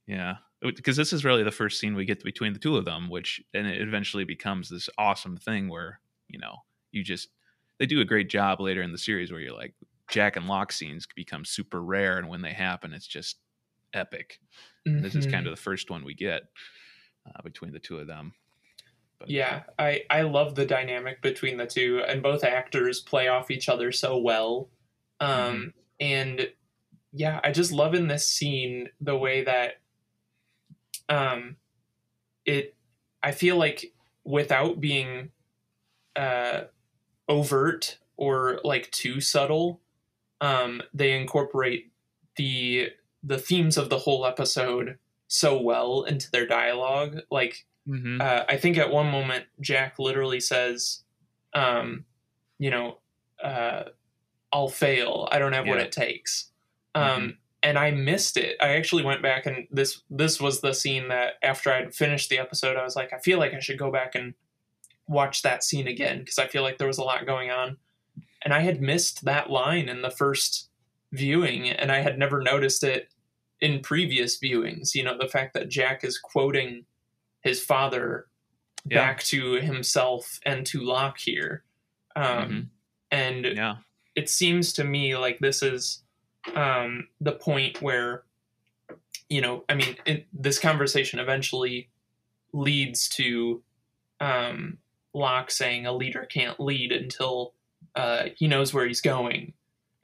Yeah, because this is really the first scene we get between the two of them, which and it eventually becomes this awesome thing where you know you just they do a great job later in the series where you're like Jack and Locke scenes become super rare, and when they happen, it's just epic. Mm-hmm. This is kind mm-hmm. of the first one we get uh, between the two of them. But, yeah, I I love the dynamic between the two, and both actors play off each other so well. Um, mm-hmm. and yeah, I just love in this scene the way that um, it. I feel like without being uh overt or like too subtle. Um, they incorporate the the themes of the whole episode so well into their dialogue. Like, mm-hmm. uh, I think at one moment Jack literally says, um, "You know, uh, I'll fail. I don't have yeah. what it takes." Um, mm-hmm. And I missed it. I actually went back and this this was the scene that after I'd finished the episode, I was like, I feel like I should go back and watch that scene again because I feel like there was a lot going on. And I had missed that line in the first viewing, and I had never noticed it in previous viewings. You know, the fact that Jack is quoting his father yeah. back to himself and to Locke here. Um, mm-hmm. And yeah. it seems to me like this is um, the point where, you know, I mean, it, this conversation eventually leads to um, Locke saying a leader can't lead until uh, he knows where he's going,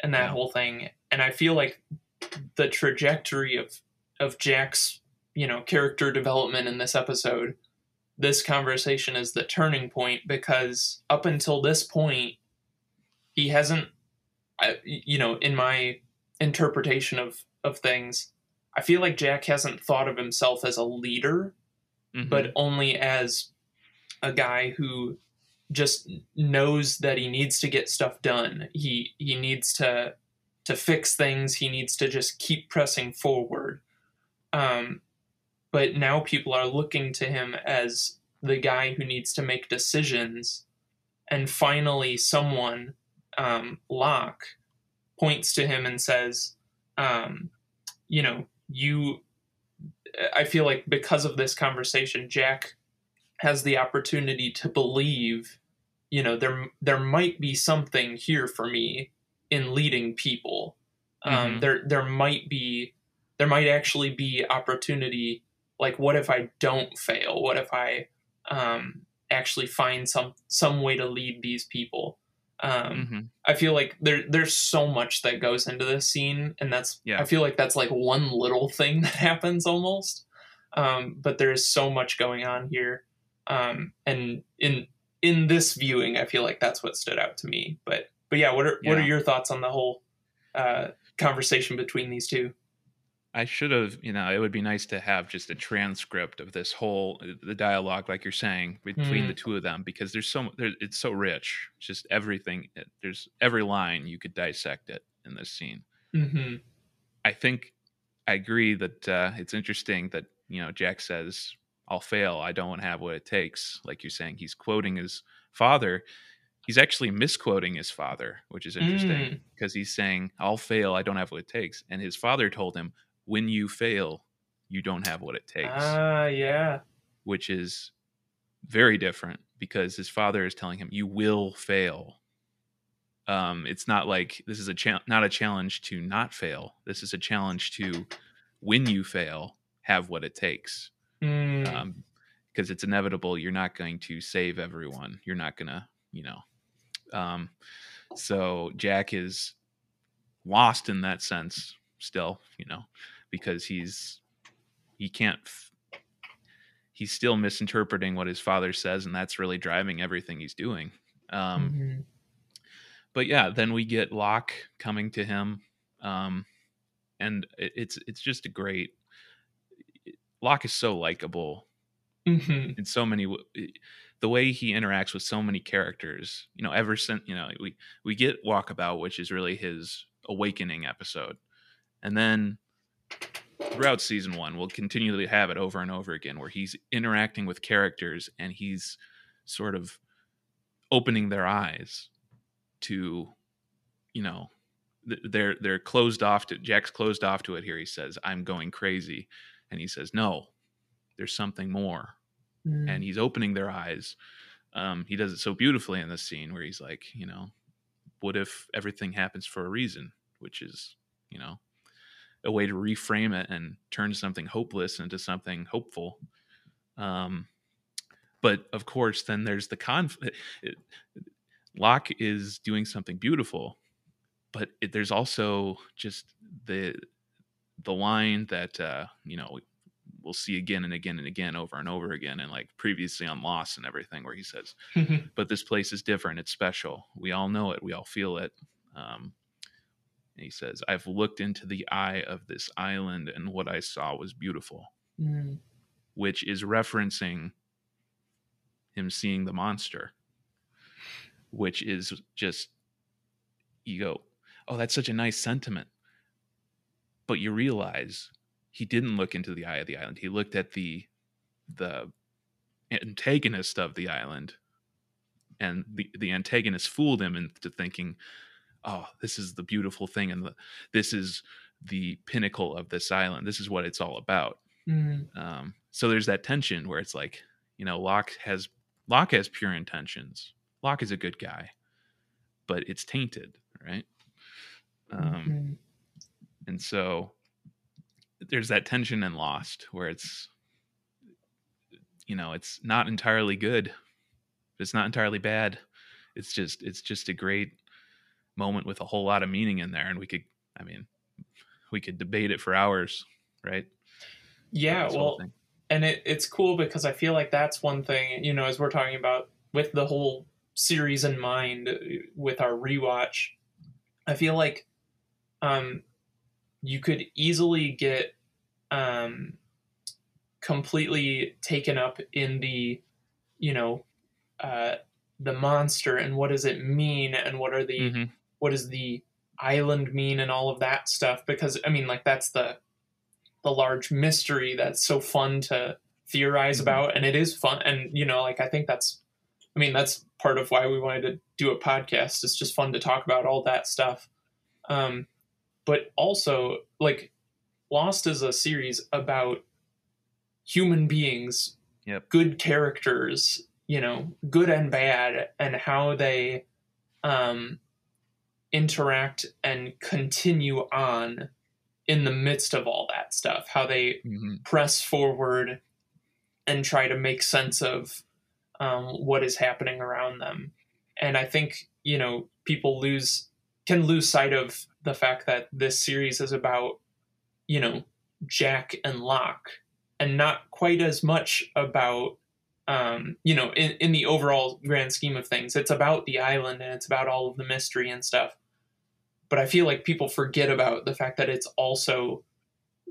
and that whole thing. And I feel like the trajectory of of Jack's you know character development in this episode, this conversation is the turning point because up until this point, he hasn't, you know, in my interpretation of of things, I feel like Jack hasn't thought of himself as a leader, mm-hmm. but only as a guy who just knows that he needs to get stuff done. He he needs to to fix things. He needs to just keep pressing forward. Um, but now people are looking to him as the guy who needs to make decisions. And finally, someone, um, Locke, points to him and says, um, "You know, you." I feel like because of this conversation, Jack has the opportunity to believe, you know, there there might be something here for me in leading people. Um, mm-hmm. Um, there there might be there might actually be opportunity. Like, what if I don't fail? What if I um, actually find some some way to lead these people? Um, mm-hmm. I feel like there there's so much that goes into this scene, and that's yeah. I feel like that's like one little thing that happens almost. Um, but there's so much going on here um, and in in this viewing, I feel like that's what stood out to me. But but yeah, what are yeah. what are your thoughts on the whole uh, conversation between these two? I should have, you know, it would be nice to have just a transcript of this whole the dialogue, like you're saying, between mm. the two of them, because there's so there, it's so rich. It's just everything. There's every line you could dissect it in this scene. Mm-hmm. I think I agree that uh, it's interesting that you know Jack says I'll fail. I don't have what it takes. Like you're saying, he's quoting his father. He's actually misquoting his father, which is interesting because mm. he's saying, I'll fail. I don't have what it takes. And his father told him, when you fail, you don't have what it takes. Ah, yeah. Which is very different because his father is telling him you will fail. Um, it's not like this is a cha- not a challenge to not fail. This is a challenge to when you fail, have what it takes. Mm. Um, because it's inevitable you're not going to save everyone. You're not gonna, you know. Um, so Jack is lost in that sense still, you know, because he's he can't he's still misinterpreting what his father says and that's really driving everything he's doing. Um Mhm. but yeah, then we get Locke coming to him, um, and it, it's it's just a great. Locke is so likable Mhm. in so many. The way he interacts with so many characters, you know, ever since you know we we get Walkabout, which is really his awakening episode, and then throughout season one, we'll continually have it over and over again, where he's interacting with characters and he's sort of opening their eyes to you know they're they're closed off to jack's closed off to it here he says i'm going crazy and he says no there's something more. Mm. and he's opening their eyes. Um, he does it so beautifully in this scene where he's like you know what if everything happens for a reason? Which is you know a way to reframe it and turn something hopeless into something hopeful. Um, but of course then there's the conflict Locke is doing something beautiful, but it, there's also just the the line that uh, you know we'll see again and again and again over and over again, and like previously on Lost and everything, where he says, "But this place is different. It's special. We all know it. We all feel it." Um, and he says, "I've looked into the eye of this island, and what I saw was beautiful," Mm. which is referencing him seeing the monster which is just you go, oh, that's such a nice sentiment. But you realize he didn't look into the eye of the island. He looked at the the antagonist of the island, and the the antagonist fooled him into thinking, oh, this is the beautiful thing, and the, this is the pinnacle of this island. This is what it's all about. Mm. Um, so there's that tension where it's like, you know, Locke has Locke has pure intentions. Locke is a good guy, but it's tainted, right? Um, Mhm. And so there's that tension in Lost where it's, you know, it's not entirely good, it's not entirely bad. It's just it's just a great moment with a whole lot of meaning in there, and we could, I mean, we could debate it for hours, right? Yeah, well, and it, it's cool because I feel like that's one thing, you know, as we're talking about with the whole series in mind uh, with our rewatch, I feel like um, you could easily get um, completely taken up in the, you know, uh, the monster and what does it mean and what are the Mhm. what does the island mean and all of that stuff because i mean like that's the the large mystery that's so fun to theorize Mhm. about and it is fun and you know like i think that's i mean that's part of why we wanted to do a podcast it's just fun to talk about all that stuff um but also like lost is a series about human beings Yep. good characters you know good and bad and how they um interact and continue on in the midst of all that stuff how they mm-hmm. press forward and try to make sense of um, what is happening around them and i think you know people lose can lose sight of the fact that this series is about you know jack and locke and not quite as much about um, you know in, in the overall grand scheme of things it's about the island and it's about all of the mystery and stuff but i feel like people forget about the fact that it's also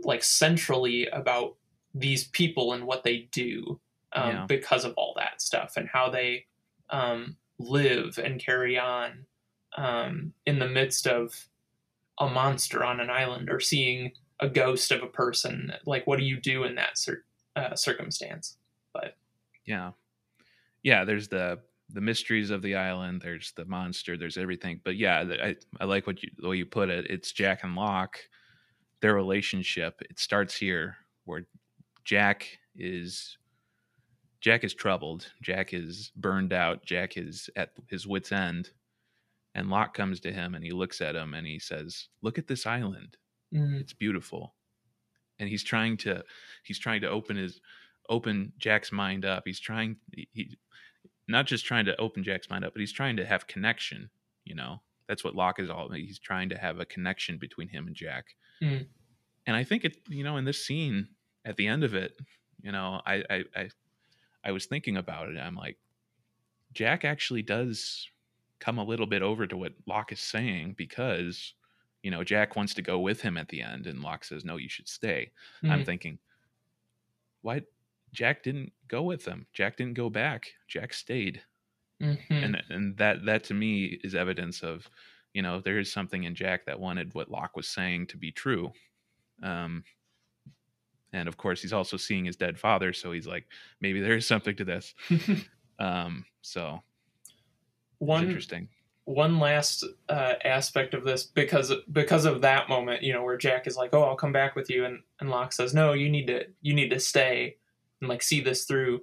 like centrally about these people and what they do um, Yeah. because of all that stuff and how they um, live and carry on um, in the midst of a monster on an island or seeing a ghost of a person like what do you do in that cir- uh, circumstance But yeah yeah there's the the mysteries of the island there's the monster there's everything but yeah i, I like what you the way you put it it's jack and locke their relationship it starts here where Jack is Jack is troubled. Jack is burned out. Jack is at his wits' end. And Locke comes to him and he looks at him and he says, "Look at this island. Mm, It's beautiful." And he's trying to he's trying to open his open Jack's mind up. He's trying he, he not just trying to open Jack's mind up, but he's trying to have connection, you know. That's what Locke is all about. He's trying to have a connection between him and Jack. Mm. And I think it, you know, in this scene at the end of it, you know, I, I, I, I was thinking about it. I'm like, Jack actually does come a little bit over to what Locke is saying because, you know, Jack wants to go with him at the end, and Locke says, "No, you should stay." I'm mm, thinking, why? Jack didn't go with them. Jack didn't go back. Jack stayed mhm. and and that that to me is evidence of you know there is something in jack that wanted what locke was saying to be true um and of course he's also seeing his dead father so he's like maybe there is something to this um so one interesting one last uh, aspect of this because because of that moment, you know, where Jack is like, "Oh, I'll come back with you," and and Locke says, "No, you need to you need to stay and like see this through."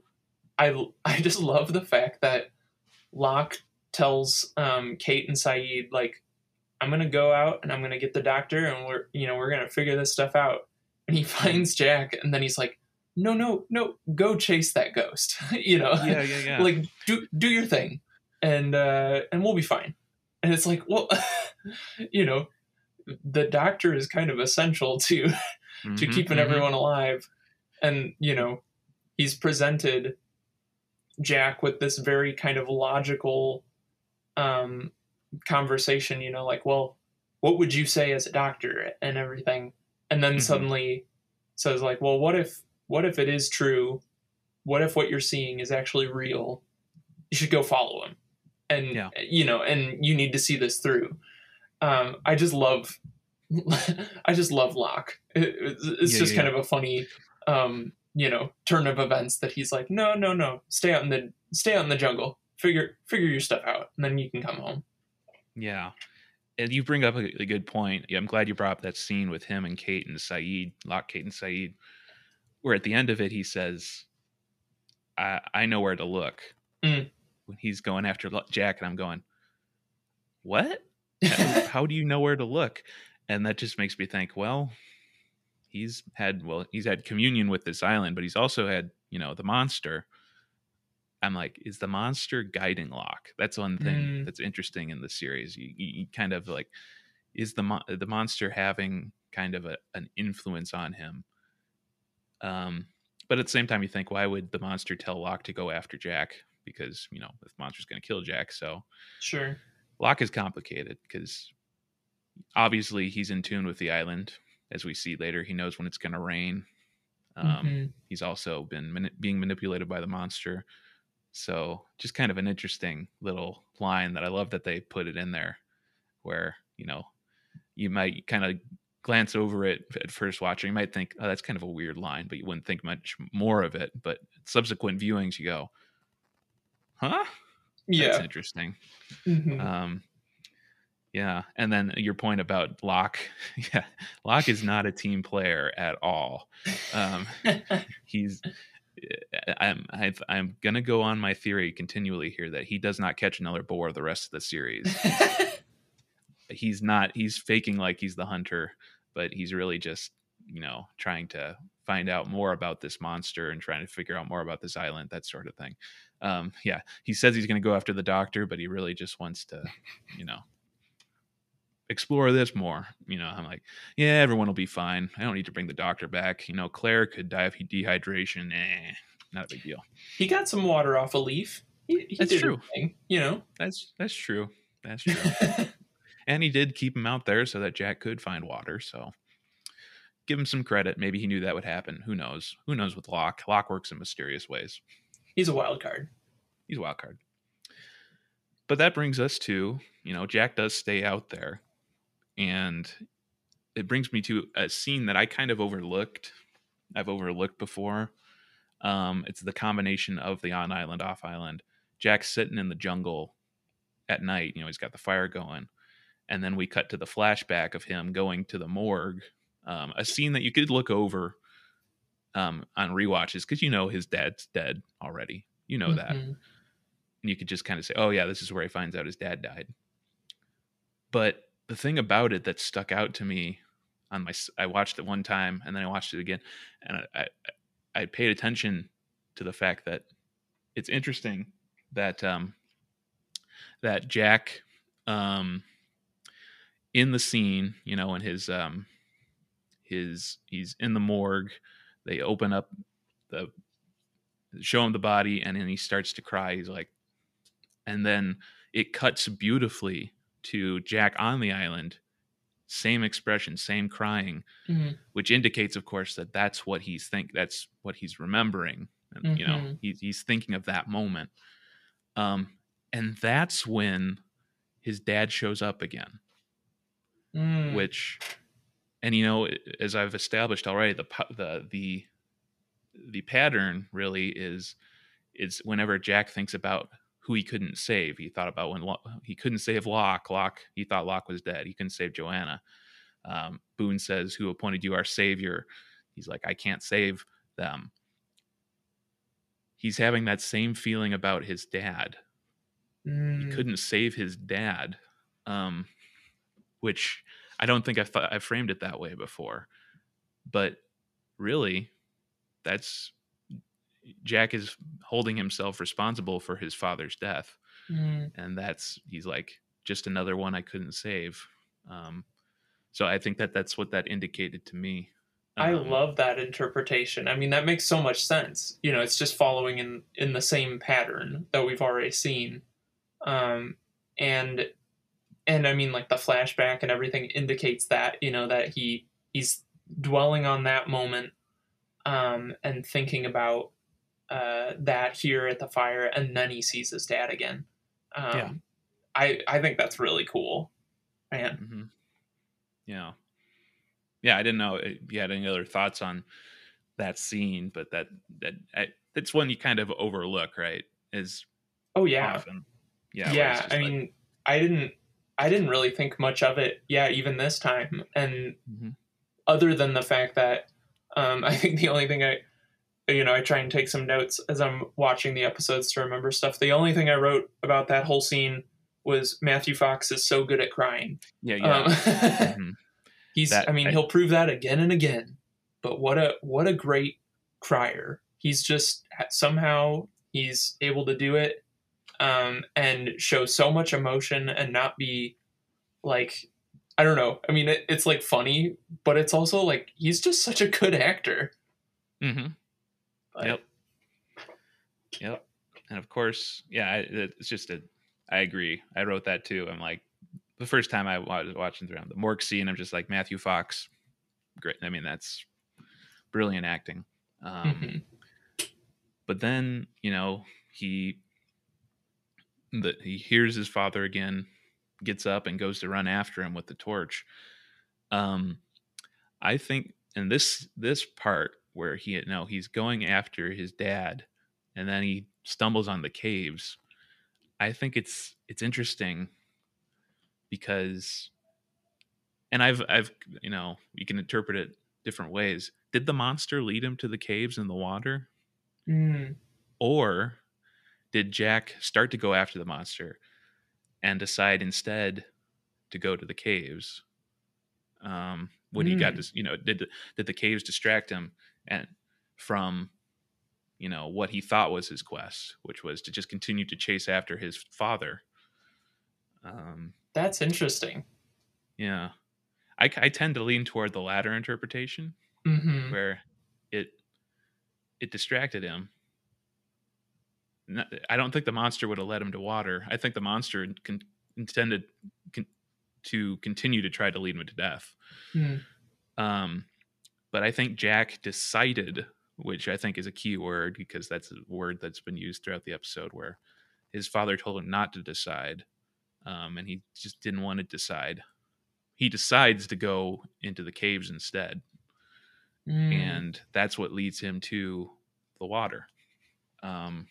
I I just love the fact that Locke tells um, Kate and Sayid like, "I'm gonna go out and I'm gonna get the doctor and we're you know we're gonna figure this stuff out." And he finds Jack and then he's like, "No, no, no, go chase that ghost," you know, yeah yeah yeah like do do your thing and uh and we'll be fine. And it's like well you know the doctor is kind of essential to to Mhm, keeping mhm. everyone alive. And you know he's presented jack with this very kind of logical um conversation you know like well what would you say as a doctor and everything? And then Mhm. suddenly says like well what if what if it is true? What if what you're seeing is actually real? You should go follow him and Yeah. you know and you need to see this through um i just love i just love locke it, it's Yeah, just yeah, kind of a funny um you know turn of events that he's like no no no stay out in the stay out in the jungle figure figure your stuff out and then you can come home Yeah. And you bring up a, a good point. Yeah, I'm glad you brought up that scene with him and Kate and Sayid, Locke, Kate, and Sayid, where at the end of it he says, I, I know where to look. Mm. When he's going after Jack, and I'm going, What? How, do you know where to look? And that just makes me think, well, he's had well, he's had communion with this island, but he's also had, you know, the monster. I'm like, is the monster guiding Locke? That's one thing Mm. that's interesting in the series. You, you, kind of like, is the mon- the monster having kind of a, an influence on him? Um, but at the same time, you think, why would the monster tell Locke to go after Jack? Because you know, if the monster's going to kill Jack, so sure Locke is complicated because obviously he's in tune with the island, as we see later. He knows when it's going to rain. Um, Mhm. He's also been mani- being manipulated by the monster. So just kind of an interesting little line that I love that they put it in there, where you know you might kind of glance over it at first watching. You might think, oh, that's kind of a weird line, but you wouldn't think much more of it. But subsequent viewings, you go, huh? Yeah, that's yeah interesting. Mhm. Um, yeah, and then your point about Locke, yeah, Locke is not a team player at all. Um, he's, eh, I'm, I've, I'm gonna go on my theory continually here that he does not catch another boar the rest of the series. he's not. He's faking like he's the hunter, but he's really just, you know, trying to find out more about this monster and trying to figure out more about this island, that sort of thing. Um, yeah, he says he's going to go after the doctor, but he really just wants to, you know, explore this more. You know, I'm like, yeah, everyone will be fine. I don't need to bring the doctor back. You know, Claire could die of dehydration. Eh, not a big deal. he got some water off a leaf he, he That's true. Thing, you know That's that's true. That's true. and he did keep him out there so that Jack could find water. So give him some credit. Maybe he knew that would happen. Who knows? Who knows with Locke? Locke works in mysterious ways. he's a wild card He's a wild card. But that brings us to, you know, Jack does stay out there. And it brings me to a scene that I kind of overlooked. I've overlooked before. Um, it's the combination of the on island, off island. Jack's sitting in the jungle at night. You know, he's got the fire going. And then we cut to the flashback of him going to the morgue. Um, a scene that you could look over um, on rewatches because you know his dad's dead already. You know that. Mhm. And you could just kind of say, "Oh yeah, this is where he finds out his dad died." But the thing about it that stuck out to me on my, I watched it one time and then I watched it again and I I, I paid attention to the fact that it's interesting that um that Jack um in the scene, you know, in his um his he's in the morgue, they open up the show him the body and then he starts to cry. He's like and then it cuts beautifully to Jack on the island. Same expression, same crying, Mhm. which indicates, of course, that that's what he's think. That's what he's remembering. And, You know, Mhm. he's he's thinking of that moment. Um, and that's when his dad shows up again. Mm. Which, and you know, as I've established already, the the the the pattern really is is whenever Jack thinks about who he couldn't save. He thought about when Lo- he couldn't save Locke. Locke, he thought Locke was dead. He couldn't save Joanna. Um, Boone says, "Who appointed you our savior?" He's like, "I can't save them." He's having that same feeling about his dad. He Mm. couldn't save his dad, um, which I don't think I thought I framed it that way before. But really, that's Jack is holding himself responsible for his father's death Mm. and that's he's like just another one I couldn't save. Um, so I think that that's what that indicated to me. I Um, love that interpretation. I mean, that makes so much sense. You know, it's just following in in the same pattern that we've already seen, um, and and I mean, like the flashback and everything indicates that you know that he he's dwelling on that moment, um, and thinking about uh, that here at the fire, and then he sees his dad again. Um, Yeah. I I think that's really cool, man. mhm. Yeah, yeah. I didn't know if you had any other thoughts on that scene, but that that I, that's one you kind of overlook, right? Is Oh yeah, often, yeah, yeah i like- mean i didn't i didn't really think much of it yeah even this time and Mhm. other than the fact that um, i think the only thing i you know i try and take some notes as i'm watching the episodes to remember stuff the only thing i wrote about that whole scene was matthew fox is so good at crying yeah, yeah. um, Mhm. he's That- i mean I- he'll prove that again and again but what a what a great crier he's just somehow he's able to do it um, and show so much emotion and not be like i don't know i mean it, it's like funny but it's also like he's just such a good actor Mm-hmm. But- Yep. Yep. And of course, yeah, I- it's just a. I agree. I wrote that too. I'm like, the first time I was watching through the morgue scene, I'm just like Matthew Fox. Great. I mean, that's brilliant acting. Um, Mhm. But then, you know, he the, he hears his father again, gets up and goes to run after him with the torch. Um, I think in this this part where he no he's going after his dad, and then he stumbles on the caves. I think it's it's interesting because, and I've I've you know you can interpret it different ways. Did the monster lead him to the caves in the water? Mm. Or did Jack start to go after the monster and decide instead to go to the caves? Um, when he got Mm. this, you know, did the, did the caves distract him and from, you know, what he thought was his quest, which was to just continue to chase after his father? Um, that's interesting yeah, I, I tend to lean toward the latter interpretation hmm where it it distracted him. I don't think the monster would have led him to water. I think the monster con- intended con- to continue to try to lead him to death. Mm. Um, but I think Jack decided, which I think is a key word because that's a word that's been used throughout the episode, where his father told him not to decide, um, and he just didn't want to decide. He decides to go into the caves instead Mm. and that's what leads him to the water. Um,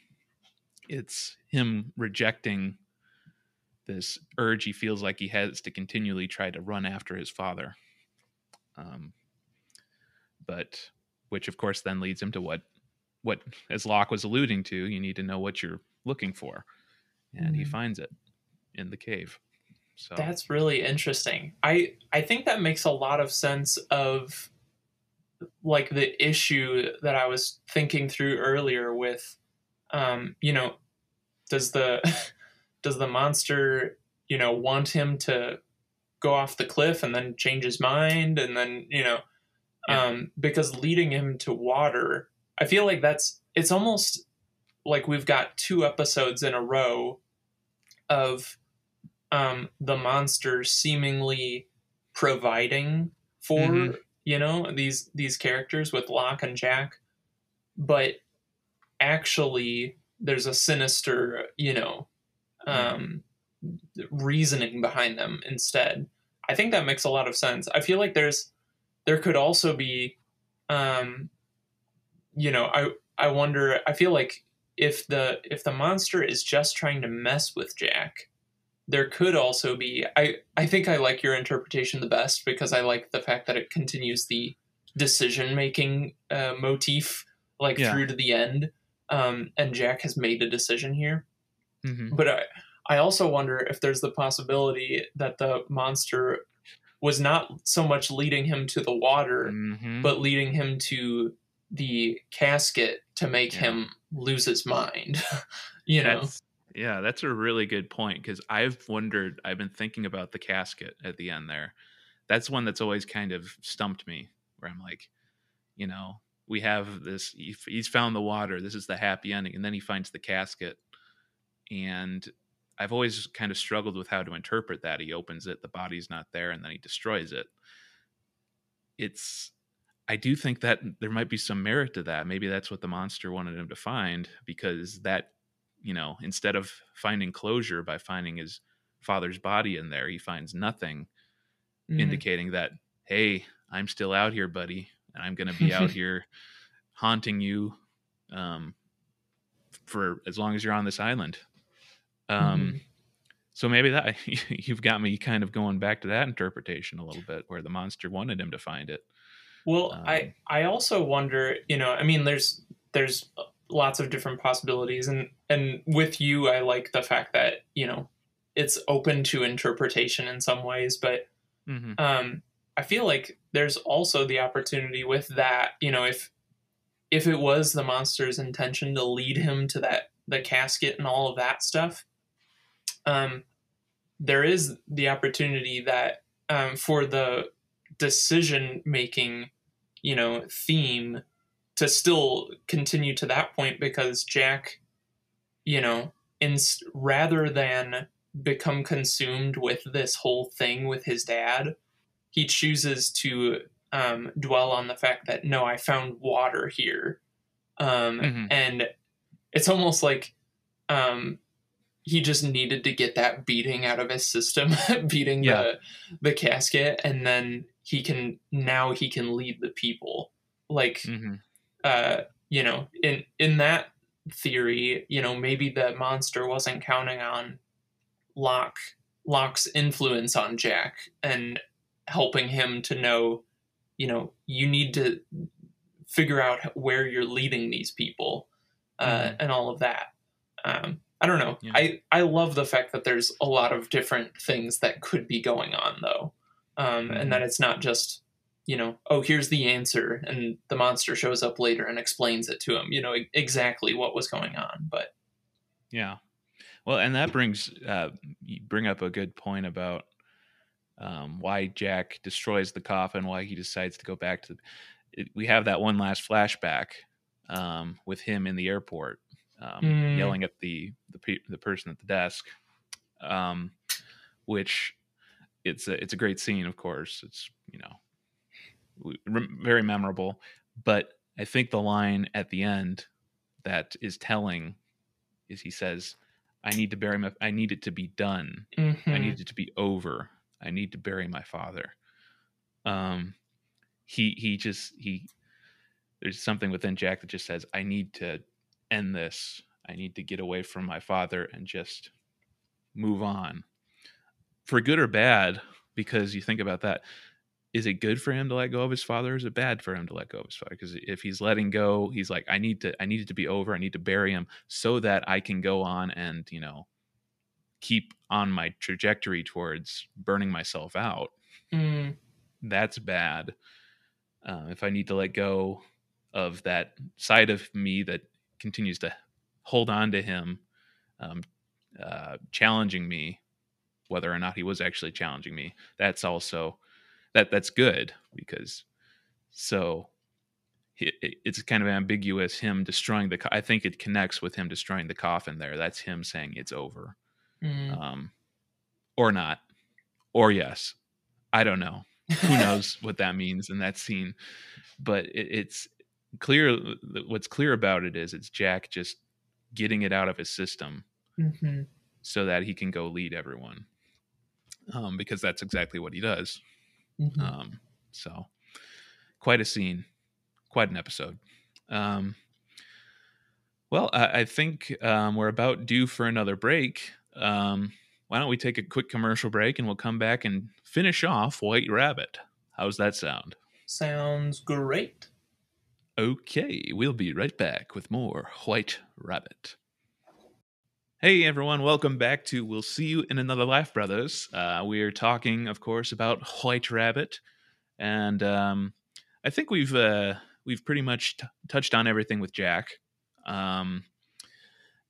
it's him rejecting this urge he feels like he has to continually try to run after his father. Um, but which of course then leads him to what what as Locke was alluding to, you need to know what you're looking for, and he Mhm. finds it in the cave. So That's really interesting. I I think that makes a lot of sense of like the issue that I was thinking through earlier with um you know does the does the monster you know want him to go off the cliff and then change his mind and then you know Yeah. um because leading him to water I feel like that's it's almost like we've got two episodes in a row of um, the monster seemingly providing for Mhm. you know these these characters with Locke and Jack, but actually there's a sinister you know um, reasoning behind them instead. I think that makes a lot of sense. I feel like there's there could also be um, you know I I wonder I feel like if the if the monster is just trying to mess with Jack there could also be I I think I like your interpretation the best because I like the fact that it continues the decision making uh, motif like Yeah. through to the end um, and Jack has made a decision here Mhm. but I I also wonder if there's the possibility that the monster was not so much leading him to the water Mhm. but leading him to the casket to make Yeah. him lose his mind you know That's, yeah, that's a really good point because I've wondered, I've been thinking about the casket at the end there. That's one that's always kind of stumped me, where I'm like, you know, we have this, he's found the water, this is the happy ending, and then he finds the casket. And I've always kind of struggled with how to interpret that. He opens it, the body's not there, and then he destroys it. It's, I do think that there might be some merit to that. Maybe that's what the monster wanted him to find because that you know, instead of finding closure by finding his father's body in there, he finds nothing Mhm. indicating that, hey, I'm still out here, buddy, and I'm going to be out here haunting you um, for as long as you're on this island. Um, Mhm. So maybe that you've got me kind of going back to that interpretation a little bit, where the monster wanted him to find it. Well, Um, I I also wonder, you know, I mean, there's there's lots of different possibilities, and and with you, I like the fact that you know it's open to interpretation in some ways, but hmm um, I feel like there's also the opportunity with that, you know, if if it was the monster's intention to lead him to that the casket and all of that stuff, um, there is the opportunity that um, for the decision making, you know, theme to still continue to that point because Jack, you know, in rather than become consumed with this whole thing with his dad, he chooses to um, dwell on the fact that no, I found water here, um, Mhm. and it's almost like um, he just needed to get that beating out of his system, beating Yeah. the the casket, and then he can now he can lead the people. Like hmm uh, you know, in in that theory, you know, maybe the monster wasn't counting on Locke Locke's influence on Jack and helping him to know, you know, you need to figure out where you're leading these people uh, Mhm. and all of that. Um, I don't know. Yeah. I I love the fact that there's a lot of different things that could be going on though, um, Mhm. and that it's not just you know, oh, here's the answer, and the monster shows up later and explains it to him. You know exactly what was going on, but Yeah. Well, and that brings uh, you bring up a good point about um, why Jack destroys the coffin, why he decides to go back to. It, we have that one last flashback um, with him in the airport, um, Mm. yelling at the the, pe- the person at the desk, um, which it's a it's a great scene. Of course, it's you know rem- very memorable. But I think the line at the end that is telling is he says, "I need to bury my. I need it to be done. I Mhm. need it to be over. I need to bury my father." Um, he he just he. There's something within Jack that just says, "I need to end this. I need to get away from my father and just move on." For good or bad, because you think about that, is it good for him to let go of his father? Is it bad for him to let go of his father? Because if he's letting go, he's like, I need to, I need it to be over. I need to bury him so that I can go on and you know keep on my trajectory towards burning myself out. Mm, That's bad. Uh, if I need to let go of that side of me that continues to hold on to him, um, uh, challenging me, whether or not he was actually challenging me, that's also that that's good because so it, it- it's kind of ambiguous him destroying the co- i think it connects with him destroying the coffin there that's him saying it's over mm. um or not or yes. I don't know. Who knows what that means in that scene. But it, it's clear what's clear about it is it's jack just getting it out of his system hmm so that he can go lead everyone um, because that's exactly what he does. Hmm um, so quite a scene quite an episode. Um, well I, I think um, we're about due for another break um, why don't we take a quick commercial break and we'll come back and finish off white rabbit how's that sound Sounds great. Okay, we'll be right back with more White Rabbit. Hey everyone, welcome back to We'll See You in Another Life, brothers. Uh, we are talking, of course, about White Rabbit, and um, I think we've uh, we've pretty much t- touched on everything with Jack, um,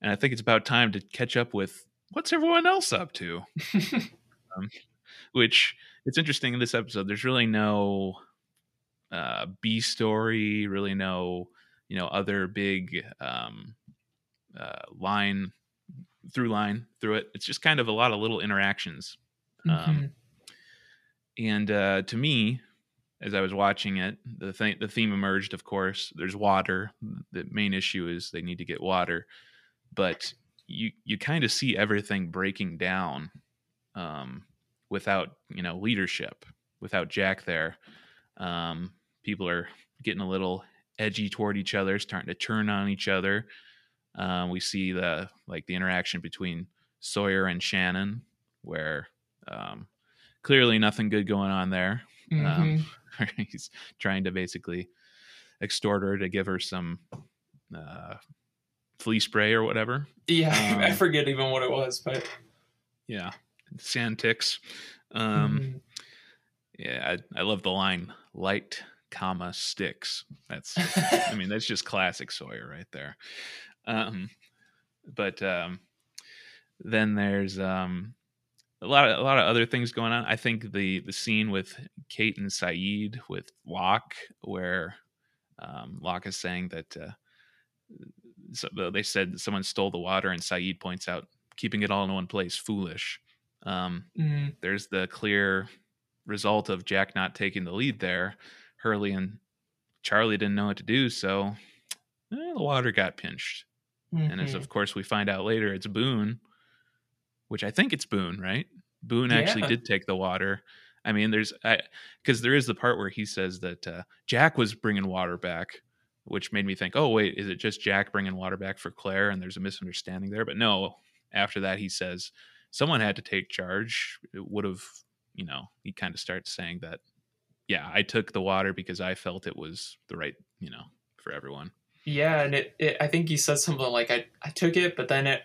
and I think it's about time to catch up with what's everyone else up to. Which it's interesting in this episode. There's really no uh, B story, really no you know other big um, uh, line through line through it. It's just kind of a lot of little interactions. Um, Mhm. and uh, to me, as I was watching it, the th- the theme emerged. Of course, there's water. The main issue is they need to get water, but you you kind of see everything breaking down um, without you know leadership, without Jack there. Um, people are getting a little edgy toward each other, starting to turn on each other. Um, we see the like the interaction between Sawyer and Shannon, where um, clearly nothing good going on there. Mhm. Um, he's trying to basically extort her to give her some uh, flea spray or whatever. yeah, I um, forget even what it was, but Yeah, sand ticks. Um, mhm. Yeah, I, I love the line "light, comma sticks." That's I mean that's just classic Sawyer right there. Um, but um, then there's um, a lot of a lot of other things going on. I think the the scene with Kate and Sayid with Locke, where um, Locke is saying that uh, so they said someone stole the water, and Sayid points out keeping it all in one place foolish. Um, Mm, there's the clear result of Jack not taking the lead there. Hurley and Charlie didn't know what to do, so eh, the water got pinched. And as mhm. of course we find out later, it's Boone, which I think it's Boone, right? Boone actually did take the water. I mean, there's because there is the part where he says that uh, Jack was bringing water back, which made me think, oh wait, is it just Jack bringing water back for Claire? And there's a misunderstanding there. But no, after that he says someone had to take charge. It would have, you know, he kind of starts saying that, yeah, I took the water because I felt it was the right, you know, for everyone. Yeah, and it, it I think he said something like I, I took it, but then it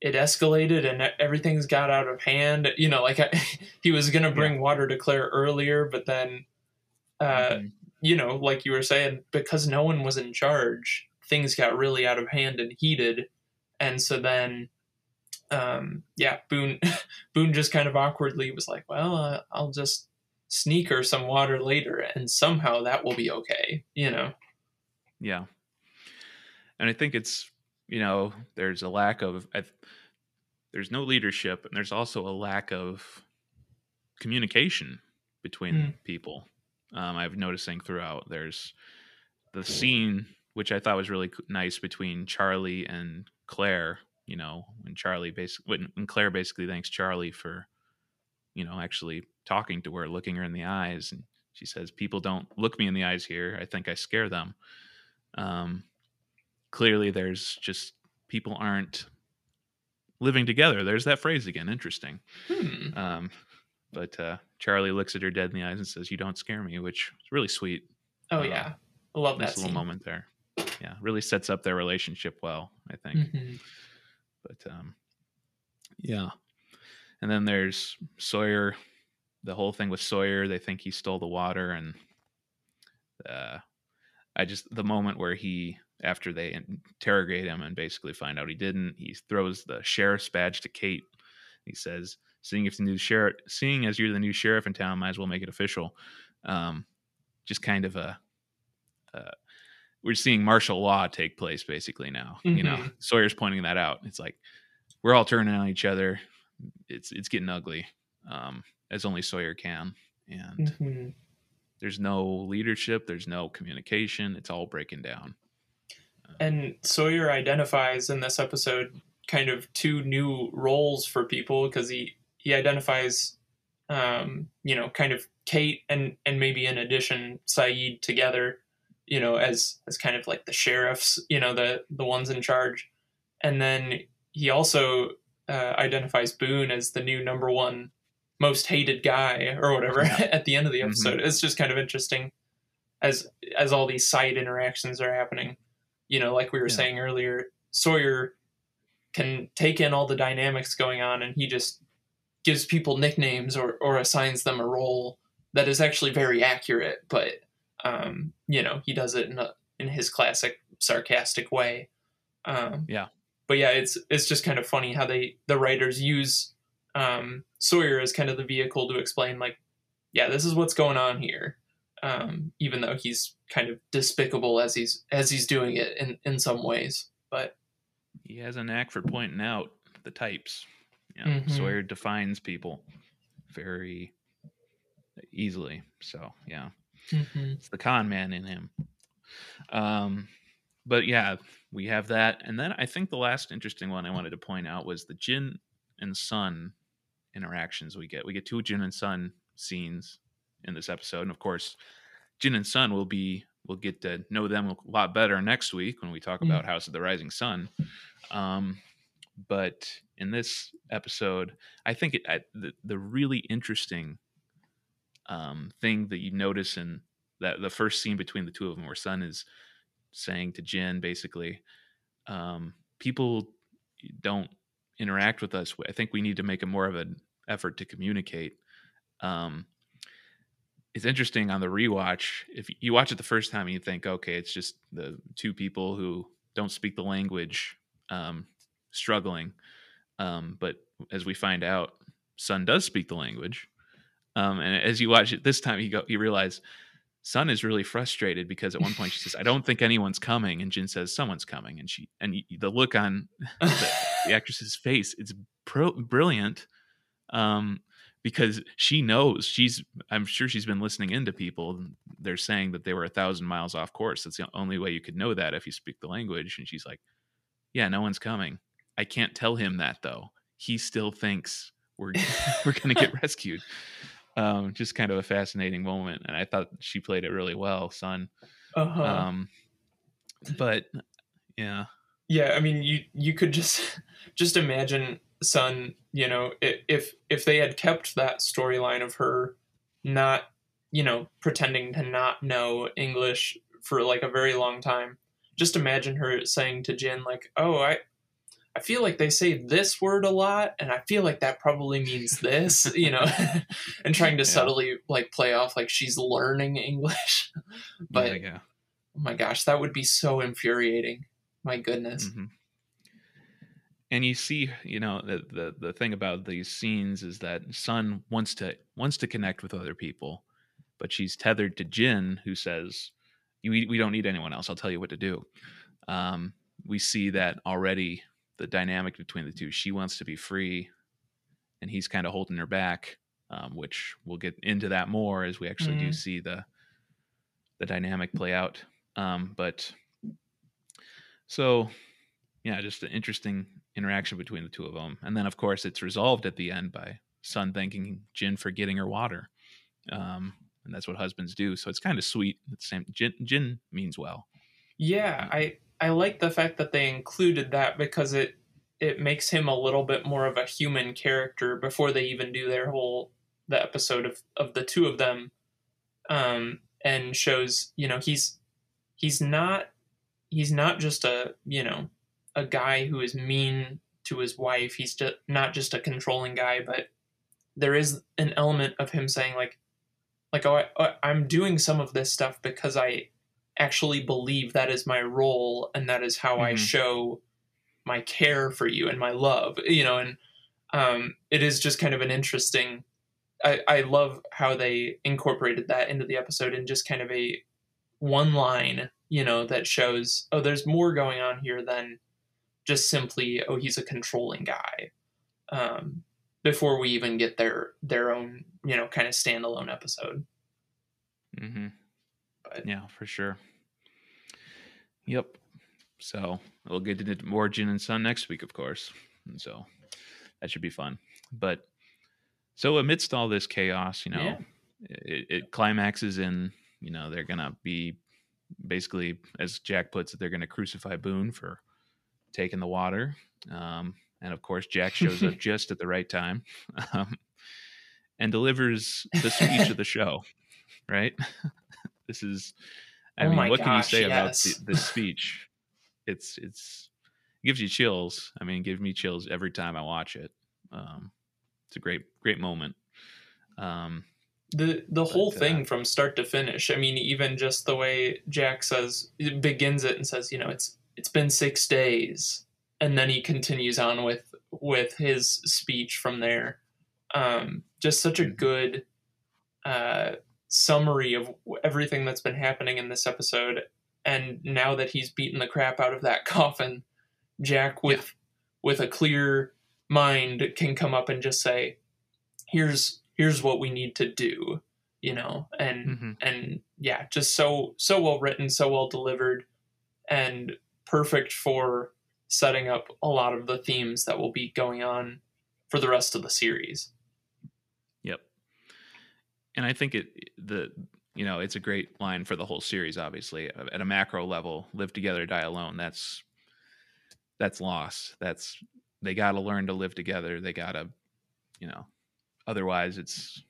it escalated and everything's got out of hand. You know, like I, he was gonna bring water to Claire earlier, but then uh Mhm. You know, like you were saying, because no one was in charge, things got really out of hand and heated. And so then um yeah, Boone Boone just kind of awkwardly was like, "Well, uh, I'll just sneak her some water later and somehow that will be okay." You know. Yeah. And I think it's, you know, there's a lack of, I, there's no leadership, and there's also a lack of communication between Mm. people. Um, I've noticing throughout. There's the scene, which I thought was really nice between Charlie and Claire. You know, when Charlie basically, when, Claire basically thanks Charlie for, you know, actually talking to her, looking her in the eyes, and she says, "People don't look me in the eyes here. I think I scare them." um, clearly there's just people aren't living together there's that phrase again interesting Hmm. um, but uh, Charlie looks at her dead in the eyes and says, "You don't scare me," which is really sweet. Oh Uh, yeah, I love that little moment there. Yeah, really sets up their relationship well. I think. Mhm. But um, yeah, and then there's Sawyer. The whole thing with Sawyer, they think he stole the water, and uh, I just the moment where he, after they interrogate him and basically find out he didn't, he throws the sheriff's badge to Kate. He says, "Seeing if the new sheriff, seeing as you're the new sheriff in town, might as well make it official." Um, just kind of a. Uh, we're seeing martial law take place basically now. You know, Mhm. Sawyer's pointing that out. It's like we're all turning on each other. It's it's getting ugly, um, as only Sawyer can. And Mhm. there's no leadership. There's no communication. It's all breaking down. And Sawyer identifies in this episode kind of two new roles for people because he he identifies, um, you know, kind of Kate and and maybe in addition Sayid together, you know, as as kind of like the sheriffs, you know, the the ones in charge, and then he also uh, identifies Boone as the new number one most hated guy or whatever Yeah. at the end of the Mhm. episode. It's just kind of interesting as as all these side interactions are happening. You know, like we were Yeah. saying earlier, Sawyer can take in all the dynamics going on and he just gives people nicknames or, or assigns them a role that is actually very accurate, but um, you know, he does it in a, in his classic sarcastic way. Um, Yeah. But yeah, it's it's just kind of funny how they the writers use um, Sawyer as kind of the vehicle to explain like, yeah, this is what's going on here. Um, even though he's kind of despicable as he's as he's doing it in, in some ways. But He has a knack for pointing out the types. Yeah, Mhm. Sawyer defines people very easily. So yeah, it's the con man in him. Um, but yeah, we have that, and then I think the last interesting one I wanted to point out was the Jin and Sun interactions we get. We get two Jin and Sun scenes in this episode, and of course, Jin and Sun will be we'll get to know them a lot better next week when we talk about House of the Rising Sun. Um, but in this episode, I think it, I, the the really interesting um, thing that you notice in that the first scene between the two of them, where Sun is saying to Jin, basically, um, people don't interact with us. I think we need to make a more of an effort to communicate. Um, it's interesting on the rewatch. If you watch it the first time, you think, okay, it's just the two people who don't speak the language um, struggling. Um, but as we find out, Sun does speak the language. Um, and as you watch it this time, you go, you realize Sun is really frustrated because at one point she says, "I don't think anyone's coming," and Jin says, "Someone's coming," and she and y- the look on the, the actress's face, it's br- brilliant. Um, because she knows she's i'm sure she's been listening into people they're saying that they were a thousand miles off course that's the only way you could know that if you speak the language and she's like yeah no one's coming i can't tell him that though. He still thinks we're we're gonna get rescued. Um just kind of a fascinating moment and i thought she played it really well Sun. Uh-huh. um but yeah. Yeah i mean you you could just just imagine Sun you know if if they had kept that storyline of her not you know pretending to not know english for like a very long time just imagine her saying to jin like oh i i feel like they say this word a lot and i feel like that probably means this you know and trying to Yeah. subtly like play off like she's learning english but yeah, yeah. oh my gosh that would be so infuriating my goodness Mhm. And you see, you know, the, the the thing about these scenes is that Sun wants to wants to connect with other people, but she's tethered to Jin, who says, "We we don't need anyone else. I'll tell you what to do." Um, we see that already. The dynamic between the two. She wants to be free, and he's kind of holding her back. Um, which we'll get into that more as we actually do Mhm. see the the dynamic play out. Um, but so yeah, just an interesting interaction between the two of them. And then, of course, it's resolved at the end by Sun thanking Jin for getting her water. Um, and that's what husbands do. So it's kind of sweet. It's same. Jin, Jin means well. Yeah, I I like the fact that they included that because it it makes him a little bit more of a human character before they even do their whole the episode of of the two of them, um, and shows you know he's he's not he's not just a you know a guy who is mean to his wife. He's just not just a controlling guy, but there is an element of him saying like like oh, I, I'm doing some of this stuff because I actually believe that is my role and that is how mm-hmm. I show my care for you and my love you know and um, it is just kind of an interesting I, I love how they incorporated that into the episode in just kind of a one line you know that shows oh there's more going on here than just simply oh he's a controlling guy um, before we even get their their own you know kind of standalone episode mm-hmm. Yeah for sure yep so we'll get into more Jin and Sun next week, of course. And so that should be fun. But so amidst all this chaos, you know, yeah. it, it climaxes in, you know, they're gonna be basically, as Jack puts it, they're gonna crucify Boone for taking the water. Um, and of course, Jack shows up just at the right time um, and delivers the speech of the show. Right? this is, I oh mean, what gosh, can you say yes. about the, this speech? it's it's it gives you chills. I mean, it gives me chills every time I watch it. Um, it's a great great moment. Um, the the whole uh, thing from start to finish. I mean, even just the way Jack says begins it and says, you know, it's it's been six days, and then he continues on with with his speech from there. Um, just such a mm-hmm. good uh, summary of everything that's been happening in this episode and now that he's beaten the crap out of that coffin, Jack with yeah. with a clear mind can come up and just say, "Here's here's what we need to do," you know, and mm-hmm. and yeah, just so so well written, so well delivered, and perfect for setting up a lot of the themes that will be going on for the rest of the series. And I think it the you know, it's a great line for the whole series. Obviously, at a macro level, live together, die alone. That's that's Lost. That's they got to learn to live together. They got to, you know, otherwise it's,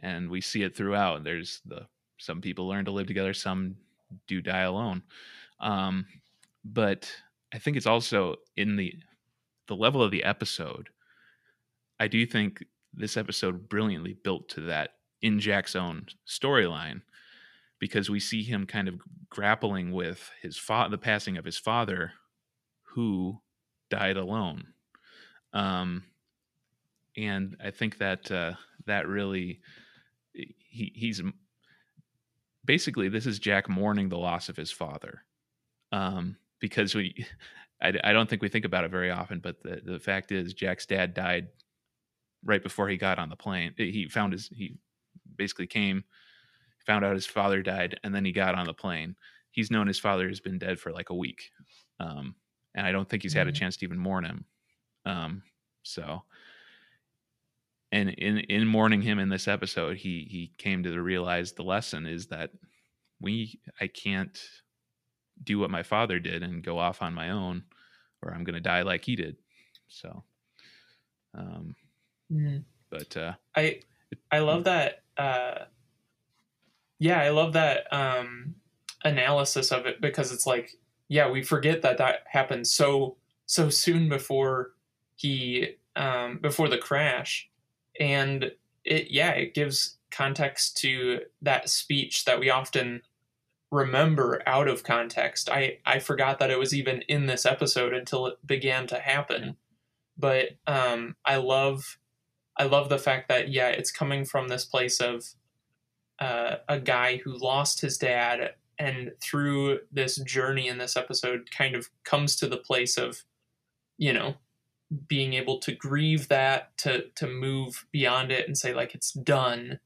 and we see it throughout. There's the some people learn to live together, some do die alone. Um, but I think it's also in the the level of the episode. I do think this episode brilliantly built to that in Jack's own storyline because we see him kind of grappling with his fa- the passing of his father who died alone. Um, and i think that uh, that really he, he's basically this is jack mourning the loss of his father. Um, because we I, I don't think we think about it very often but the, the fact is jack's dad died right before he got on the plane he found his he basically came, found out his father died, and then he got on the plane. He's known his father has been dead for like a week, um, and I don't think he's had a mm-hmm. chance to even mourn him. Um, so, and in in mourning him in this episode, he he came to the realize the lesson is that we I can't do what my father did and go off on my own, or I'm going to die like he did. So, um, mm. but uh, I I love that uh, yeah, I love that um, analysis of it because it's like, yeah, we forget that that happened so so soon before he um, before the crash, and it yeah, it gives context to that speech that we often remember out of context. I I forgot that it was even in this episode until it began to happen, but um, I love I love the fact that yeah, it's coming from this place of uh, a guy who lost his dad, and through this journey in this episode, kind of comes to the place of, you know, being able to grieve that, to to move beyond it, and say like it's done.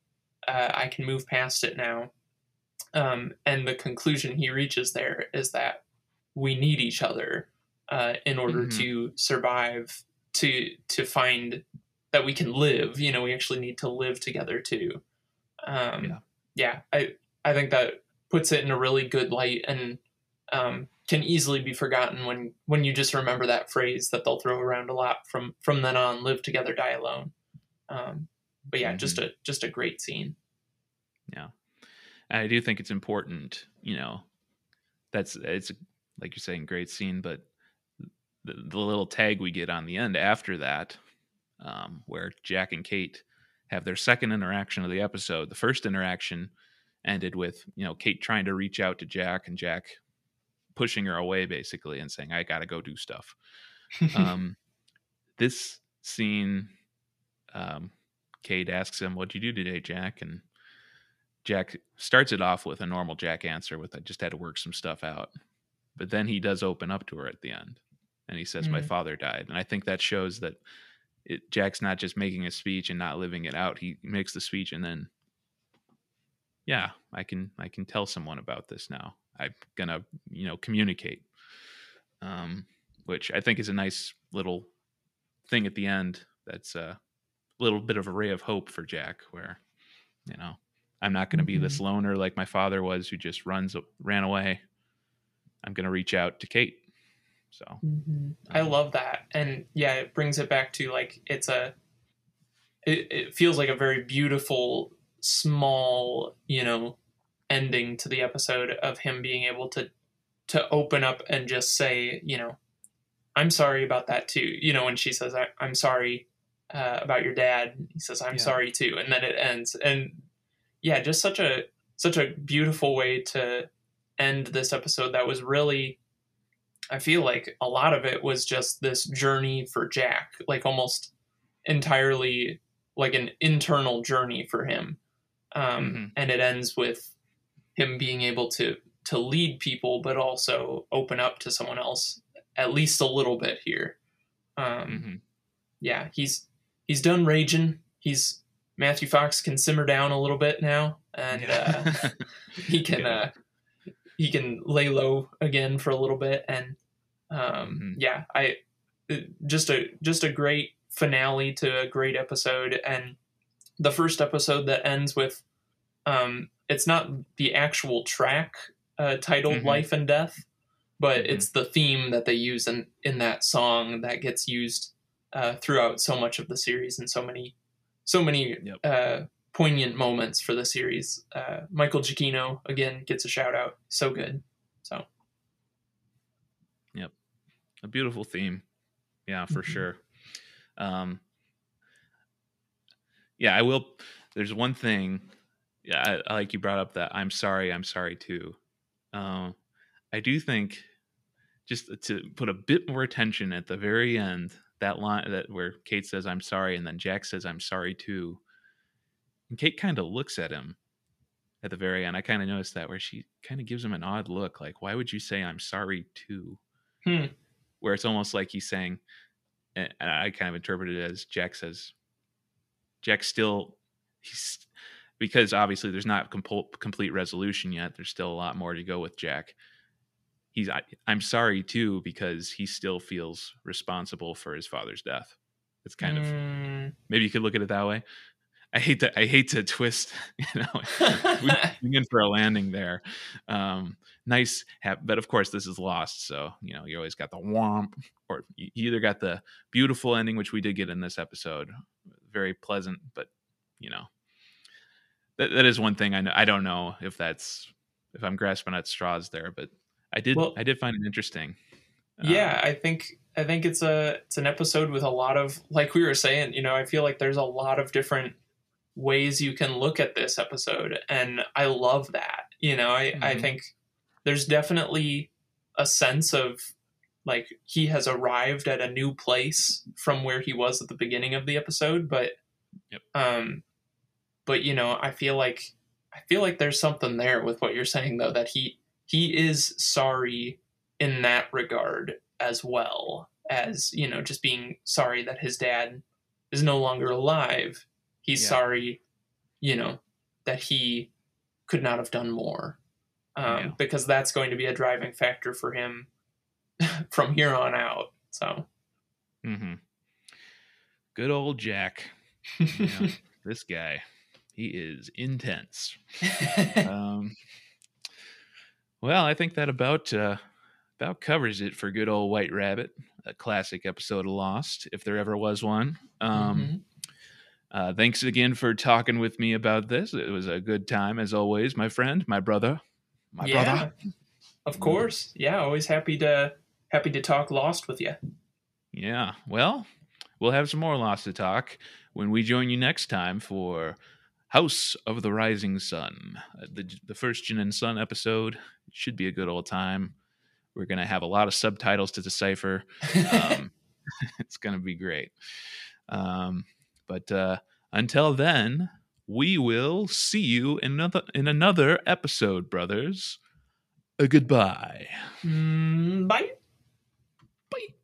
Uh, I can move past it now. Um, and the conclusion he reaches there is that we need each other uh, in order mm-hmm. to survive, to to find that we can live. You know, we actually need to live together too. Um, yeah. yeah, I I think that puts it in a really good light and um, can easily be forgotten when when you just remember that phrase that they'll throw around a lot from from then on. Live together, die alone. Um, but yeah, just a just a great scene. Yeah, and I do think it's important. You know, that's it's like you're saying, great scene, but the, the little tag we get on the end after that, um, where Jack and Kate have their second interaction of the episode. The first interaction ended with you know Kate trying to reach out to Jack and Jack pushing her away basically and saying I got to go do stuff. um, this scene, um, Kate asks him, "What'd you do today, Jack?" and Jack starts it off with a normal Jack answer with I just had to work some stuff out. But then he does open up to her at the end and he says, mm. My father died. And I think that shows that it, Jack's not just making a speech and not living it out. He makes the speech and then, yeah, I can I can tell someone about this now. I'm gonna you know communicate, um, which I think is a nice little thing at the end. That's a little bit of a ray of hope for Jack, where you know I'm not going to be mm-hmm. this loner like my father was, who just runs ran away. I'm going to reach out to Kate. So mm-hmm. I love that, and yeah, it brings it back to like it's a. It, it feels like a very beautiful, small, you know, ending to the episode of him being able to to open up and just say, you know, I'm sorry about that too. You know, when she says, I, am sorry uh, about your dad," he says, "I'm yeah. sorry too," and then it ends. And yeah, just such a such a beautiful way to end this episode. That was really I feel like a lot of it was just this journey for Jack, like almost entirely like an internal journey for him. Um, mm-hmm. And it ends with him being able to to lead people, but also open up to someone else at least a little bit here. Um, mm-hmm. Yeah, he's he's done raging. He's Matthew Fox can simmer down a little bit now, and yeah. uh, he can yeah. uh, he can lay low again for a little bit and um, mm-hmm. yeah i just a just a great finale to a great episode and the first episode that ends with um, it's not the actual track uh, titled mm-hmm. life and death but mm-hmm. it's the theme that they use in in that song that gets used uh, throughout so much of the series and so many so many yep. uh, poignant moments for the series. Uh, Michael Giacchino again gets a shout out. So good. So. Yep, a beautiful theme. Yeah, for mm-hmm. sure. Um, yeah, I will. There's one thing. Yeah, I, I, like you brought up that I'm sorry. I'm sorry too. Um, I do think just to put a bit more attention at the very end that line that where Kate says I'm sorry and then Jack says I'm sorry too and Kate kind of looks at him at the very end. I kind of noticed that where she kind of gives him an odd look, like, why would you say I'm sorry too? Hmm. Where it's almost like he's saying, and I kind of interpreted it as Jack says, Jack still, he's, because obviously there's not complete resolution yet. There's still a lot more to go with Jack. He's, I, I'm sorry too, because he still feels responsible for his father's death. It's kind mm. of, maybe you could look at it that way. I hate to I hate to twist, you know, we in for a landing there. Um, nice, but of course this is Lost. So you know you always got the womp, or you either got the beautiful ending, which we did get in this episode, very pleasant, but you know that that is one thing I know. I don't know if that's if I'm grasping at straws there, but I did well, I did find it interesting. Yeah, um, I think I think it's a it's an episode with a lot of like we were saying, you know, I feel like there's a lot of different ways you can look at this episode and i love that you know i, mm-hmm. I think there's definitely a sense of like he has arrived at a new place from where he was at the beginning of the episode but yep. um but you know i feel like i feel like there's something there with what you're saying though that he he is sorry in that regard as well as you know just being sorry that his dad is no longer alive he's yeah. sorry, you know, that he could not have done more. Um, yeah. Because that's going to be a driving factor for him from here on out. So, mm-hmm. good old Jack. this guy, he is intense. um, well, I think that about uh, about covers it for good old White Rabbit, a classic episode of Lost, if there ever was one. Um, mm-hmm. Uh, thanks again for talking with me about this. It was a good time as always, my friend, my brother, my yeah, brother. Of course. Yeah, always happy to happy to talk Lost with you. Yeah. Well, we'll have some more Lost to talk when we join you next time for House of the Rising Sun, uh, the the first Jin and Sun episode. It should be a good old time. We're gonna have a lot of subtitles to decipher. Um, it's gonna be great. Um, but uh, until then, we will see you in another in another episode, brothers. A goodbye. Mm, bye. Bye.